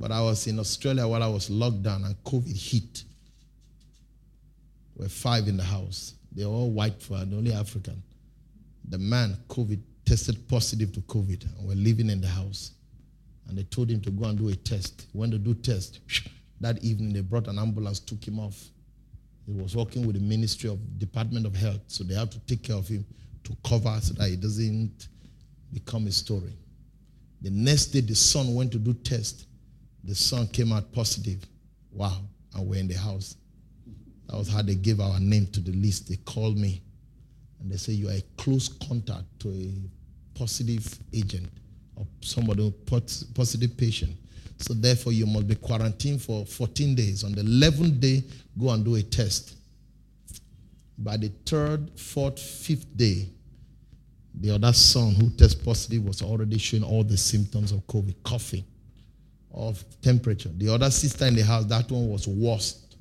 Speaker 3: But I was in Australia while I was locked down and COVID hit. We're five in the house. They're all white for and only African. The man, COVID, tested positive to COVID and we're living in the house. And they told him to go and do a test. He went to do test. That evening, they brought an ambulance, took him off. He was working with the Ministry of Department of Health, so they have to take care of him to cover so that it doesn't become a story. The next day, the son went to do test. The son came out positive. Wow. And we're in the house. That was how they gave our name to the list. They called me and they say you are a close contact to a positive agent or somebody positive patient. So therefore you must be quarantined for 14 days. On the 11th day, go and do a test. By the third, fourth, fifth day, the other son who tested positive was already showing all the symptoms of COVID, coughing, of temperature. The other sister in the house, that one was worst.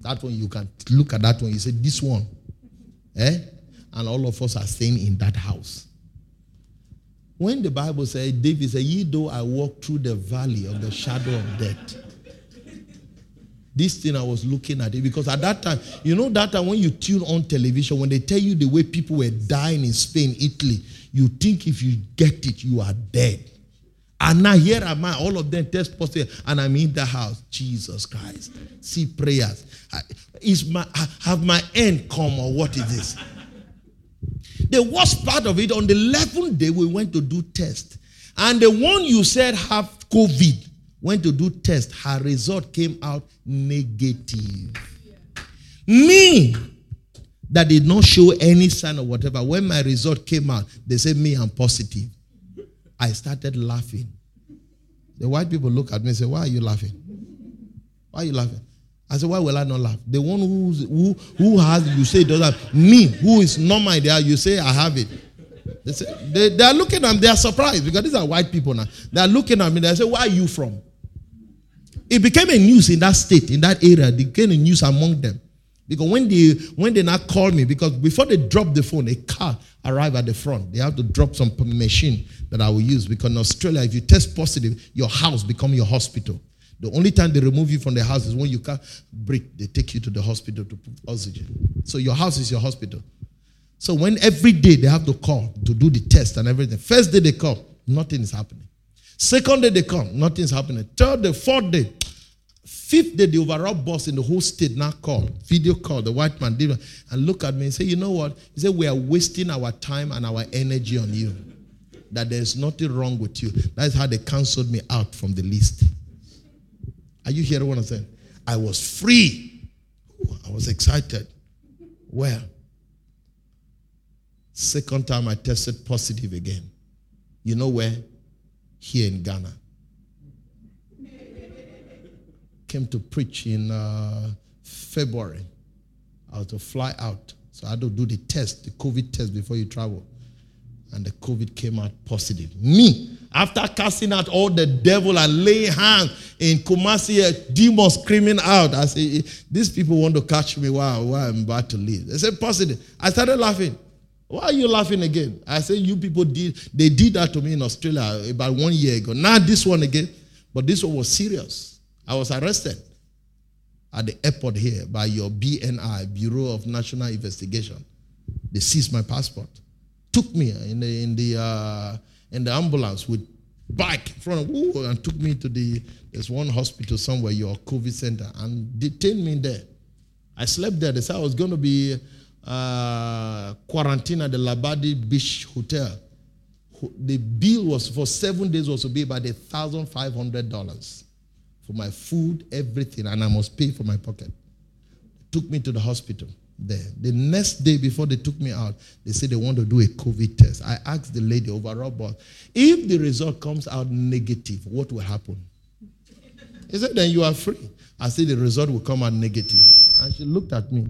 Speaker 3: That one, you can look at that one, you say, this one. Eh? And all of us are staying in that house. When the Bible says, David said, Ye though I walk through the valley of the shadow of death. This thing I was looking at it because at that time, you know, that time when you tune on television, when they tell you the way people were dying in Spain, Italy, you think if you get it, you are dead. And now here am I, all of them test positive, and I'm in the house. Jesus Christ. See prayers. Is my have my end come or what is this? The worst part of it, on the 11th day, we went to do test. And the one you said have COVID went to do test. Her result came out negative. Me, that did not show any sign or whatever. When my result came out, they said, Me, I'm positive. I started laughing. The white people look at me and say, Why are you laughing? Why are you laughing? I said, why will I not laugh? The one who's, who who has you say doesn't have me who is not my there, you say I have it. They say they, they are looking at me, they are surprised because these are white people now. They are looking at me, they say, Where are you from? It became a news in that state, in that area. It became a news among them. Because when they when they now call me, because before they drop the phone, a car arrive at the front. They have to drop some machine that I will use. Because in Australia, if you test positive, your house become your hospital. The only time they remove you from the house is when you can't breathe. They take you to the hospital to put oxygen. So your house is your hospital. So when every day they have to call to do the test and everything. First day they come, nothing is happening. Second day they come, nothing is happening. Third day, fourth day, fifth day, the overall boss in the whole state now called, video call, the white man did and look at me and say, you know what? He said, we are wasting our time and our energy on you. That there's nothing wrong with you. That's how they canceled me out from the list. Are you hearing what I'm saying? I was free. I was excited. Well, second time I tested positive again. You know where? Here in Ghana. Came to preach in uh, February. I was to fly out. So I had to do the test, the COVID test before you travel. And the COVID came out positive. Me, after casting out all the devil and laying hands in Kumasi, demons screaming out. I say, these people want to catch me while, while I'm about to leave. They said, positive. I started laughing. Why are you laughing again? I said, you people did, they did that to me in Australia about one year ago. Not this one again, but this one was serious. I was arrested at the airport here by your BNI, Bureau of National Investigation. They seized my passport, took me in the, in the uh, in the ambulance with bike in front of ooh, and took me to the there's one hospital somewhere, your COVID center, and detained me there. I slept there. They said I was going to be uh, quarantine at the Labadi Beach Hotel. The bill was for seven days was to be about a thousand five hundred dollars for my food, everything, and I must pay for my pocket. Took me to the hospital there. The next day before they took me out, they said they want to do a COVID test. I asked the lady overall boss, if the result comes out negative, what will happen? He said, then you are free. I said the result will come out negative. And she looked at me.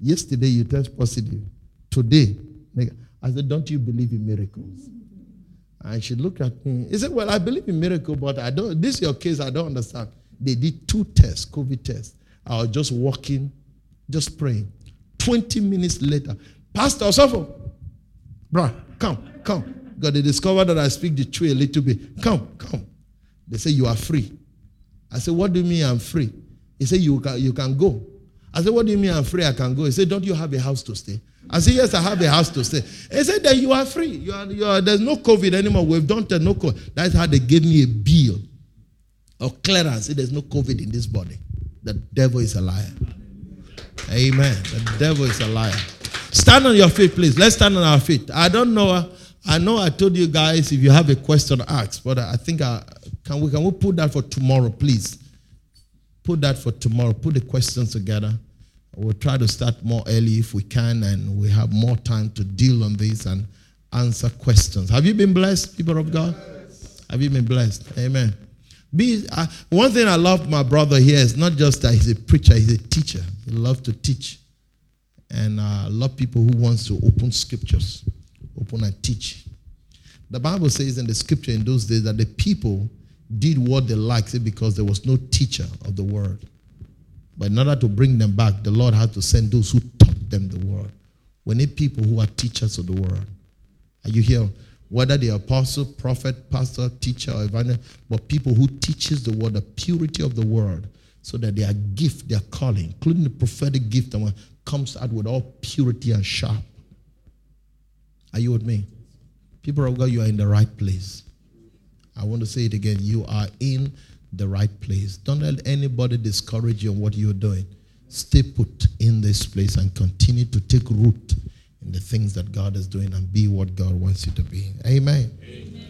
Speaker 3: Yesterday you test positive. Today, negative. I said, don't you believe in miracles? And she looked at me. He said, Well, I believe in miracle, but I don't this is your case, I don't understand. They did two tests, COVID tests. I was just walking, just praying. 20 minutes later, Pastor Osofo, bruh, come, come. God, they discovered that I speak the truth a little bit. Come, come. They say, You are free. I said, What do you mean I'm free? He said, You can, you can go. I said, What do you mean I'm free? I can go. He said, Don't you have a house to stay? I said, Yes, I have a house to stay. He said, Then you are free. You are, you are, there's no COVID anymore. We've done the no COVID. That's how they gave me a bill of clearance. There's no COVID in this body. The devil is a liar. Amen. The devil is a liar. Stand on your feet, please. Let's stand on our feet. I don't know. I know I told you guys if you have a question, ask. But I think I, can we can we put that for tomorrow, please? Put that for tomorrow. Put the questions together. We'll try to start more early if we can, and we have more time to deal on this and answer questions. Have you been blessed, people of God? Have you been blessed? Amen. Be, uh, one thing I love my brother here is not just that he's a preacher, he's a teacher. He loves to teach. And uh, I love people who wants to open scriptures, open and teach. The Bible says in the scripture in those days that the people did what they liked because there was no teacher of the word. But in order to bring them back, the Lord had to send those who taught them the word. We need people who are teachers of the word. Are you here? Whether they are apostle, prophet, pastor, teacher, or evangelist, but people who teaches the word, the purity of the word, so that their gift, their calling, including the prophetic gift, comes out with all purity and sharp. Are you with me? People of God, you are in the right place. I want to say it again. You are in the right place. Don't let anybody discourage you on what you're doing. Stay put in this place and continue to take root in the things that God is doing and be what God wants you to be. Amen. Amen.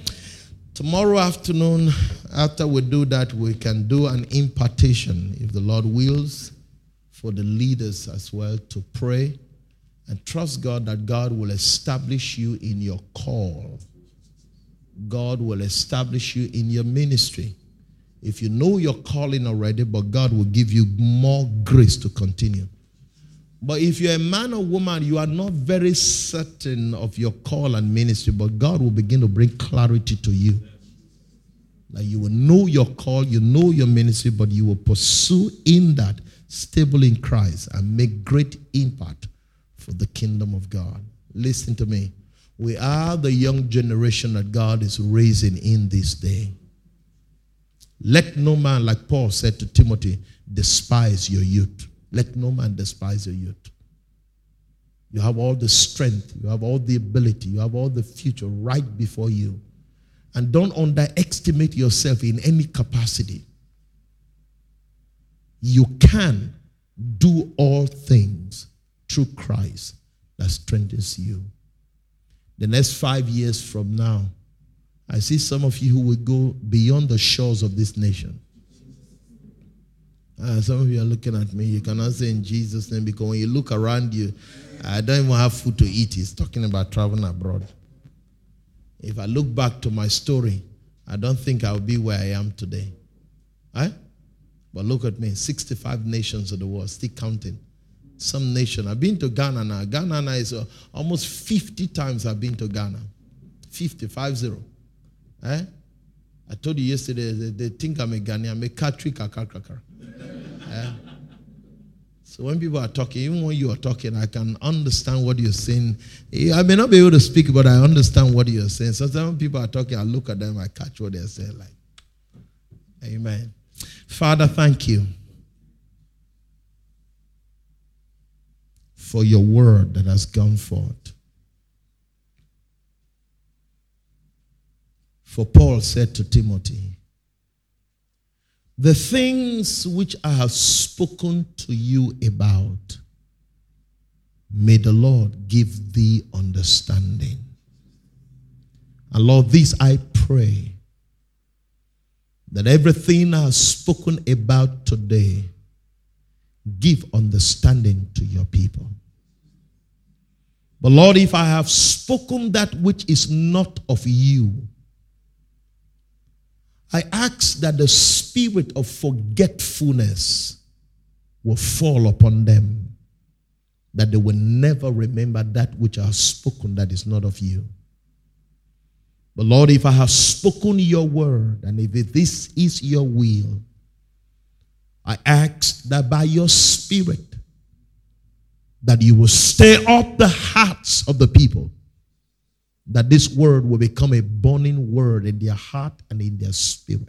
Speaker 3: Tomorrow afternoon, after we do that, we can do an impartation, if the Lord wills, for the leaders as well to pray and trust God that God will establish you in your call. God will establish you in your ministry. If you know your calling already, but God will give you more grace to continue. But if you're a man or woman, you are not very certain of your call and ministry, but God will begin to bring clarity to you. Like you will know your call, you know your ministry, but you will pursue in that stable in Christ and make great impact for the kingdom of God. Listen to me. We are the young generation that God is raising in this day. Let no man, like Paul said to Timothy, despise your youth. Let no man despise your youth. You have all the strength, you have all the ability, you have all the future right before you. And don't underestimate yourself in any capacity. You can do all things through Christ that strengthens you. The next five years from now, I see some of you who will go beyond the shores of this nation. Uh, some of you are looking at me. You cannot say in Jesus' name because when you look around you, I don't even have food to eat. He's talking about traveling abroad. If I look back to my story, I don't think I'll be where I am today. Right? But look at me 65 nations of the world, still counting. Some nation. I've been to Ghana now. Ghana now is uh, almost 50 times I've been to Ghana. 50, 5 0. Eh? I told you yesterday, they, they think I'm a Ghanaian. I'm a Katri Kakakaka. eh? So when people are talking, even when you are talking, I can understand what you're saying. I may not be able to speak, but I understand what you're saying. Sometimes when people are talking, I look at them, I catch what they're saying. Like, Amen. Father, thank you for your word that has gone forth. For Paul said to Timothy, The things which I have spoken to you about, May the Lord give thee understanding. And Lord, this I pray that everything I have spoken about today give understanding to your people. But Lord, if I have spoken that which is not of you, I ask that the spirit of forgetfulness will fall upon them, that they will never remember that which I have spoken that is not of you. But Lord, if I have spoken your word, and if this is your will, I ask that by your spirit, that you will stir up the hearts of the people, that this word will become a burning word in their heart and in their spirit.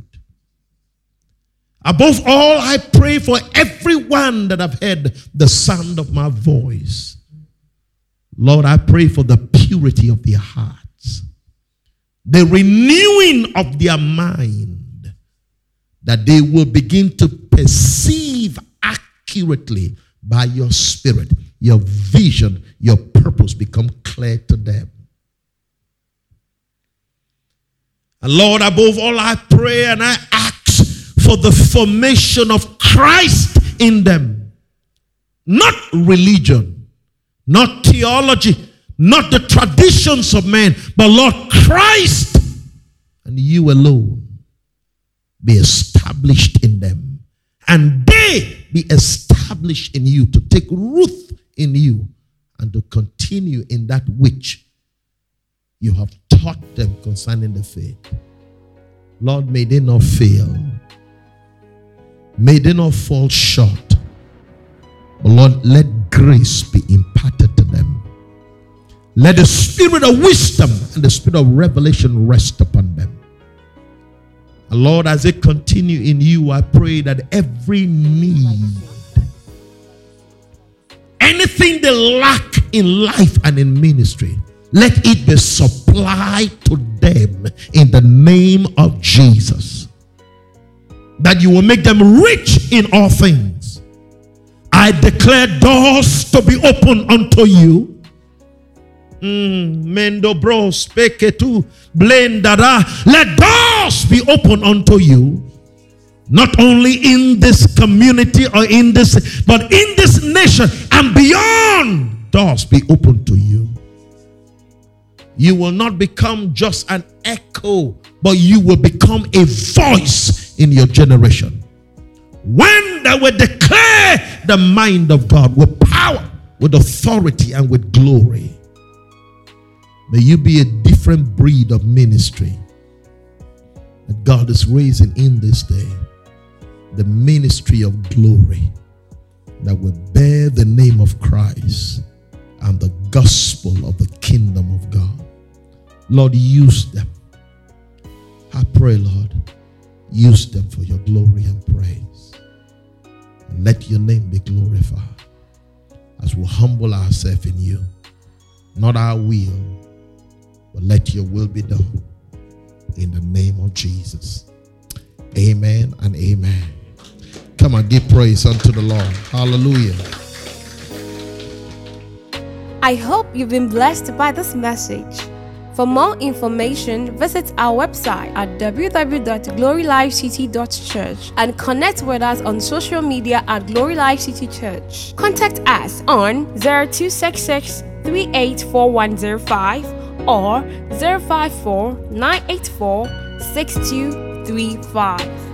Speaker 3: Above all, I pray for everyone that have heard the sound of my voice. Lord, I pray for the purity of their hearts, the renewing of their mind, that they will begin to perceive accurately by your spirit your vision, your purpose become clear to them. And Lord, above all, I pray and I ask for the formation of Christ in them. Not religion, not theology, not the traditions of men, but Lord Christ and you alone be established in them. And they be established in you to take root in you and to continue in that which you have taught them concerning the faith. Lord, may they not fail. May they not fall short. But Lord, let grace be imparted to them. Let the spirit of wisdom and the spirit of revelation rest upon them. And Lord, as they continue in you, I pray that every need Anything they lack in life and in ministry, let it be supplied to them in the name of Jesus. That you will make them rich in all things. I declare doors to be open unto you. Mm, mendo bro speke tu blendada. Let doors be open unto you not only in this community or in this, but in this nation and beyond, doors be open to you. You will not become just an echo, but you will become a voice in your generation. When that will declare the mind of God with power, with authority, and with glory. May you be a different breed of ministry that God is raising in this day the ministry of glory that will bear the name of Christ and the gospel of the kingdom of God. Lord, use them. I pray, Lord, use them for your glory and praise. And let your name be glorified as we humble ourselves in you. Not our will, but let your will be done. In the name of Jesus. Amen and amen. Come on, give praise unto the Lord. Hallelujah.
Speaker 1: I hope you've been blessed by this message. For more information, visit our website at www.glorylifecity.church and connect with us on social media at Glory Life City Church. Contact us on 0266 384105 or 054 984 6235.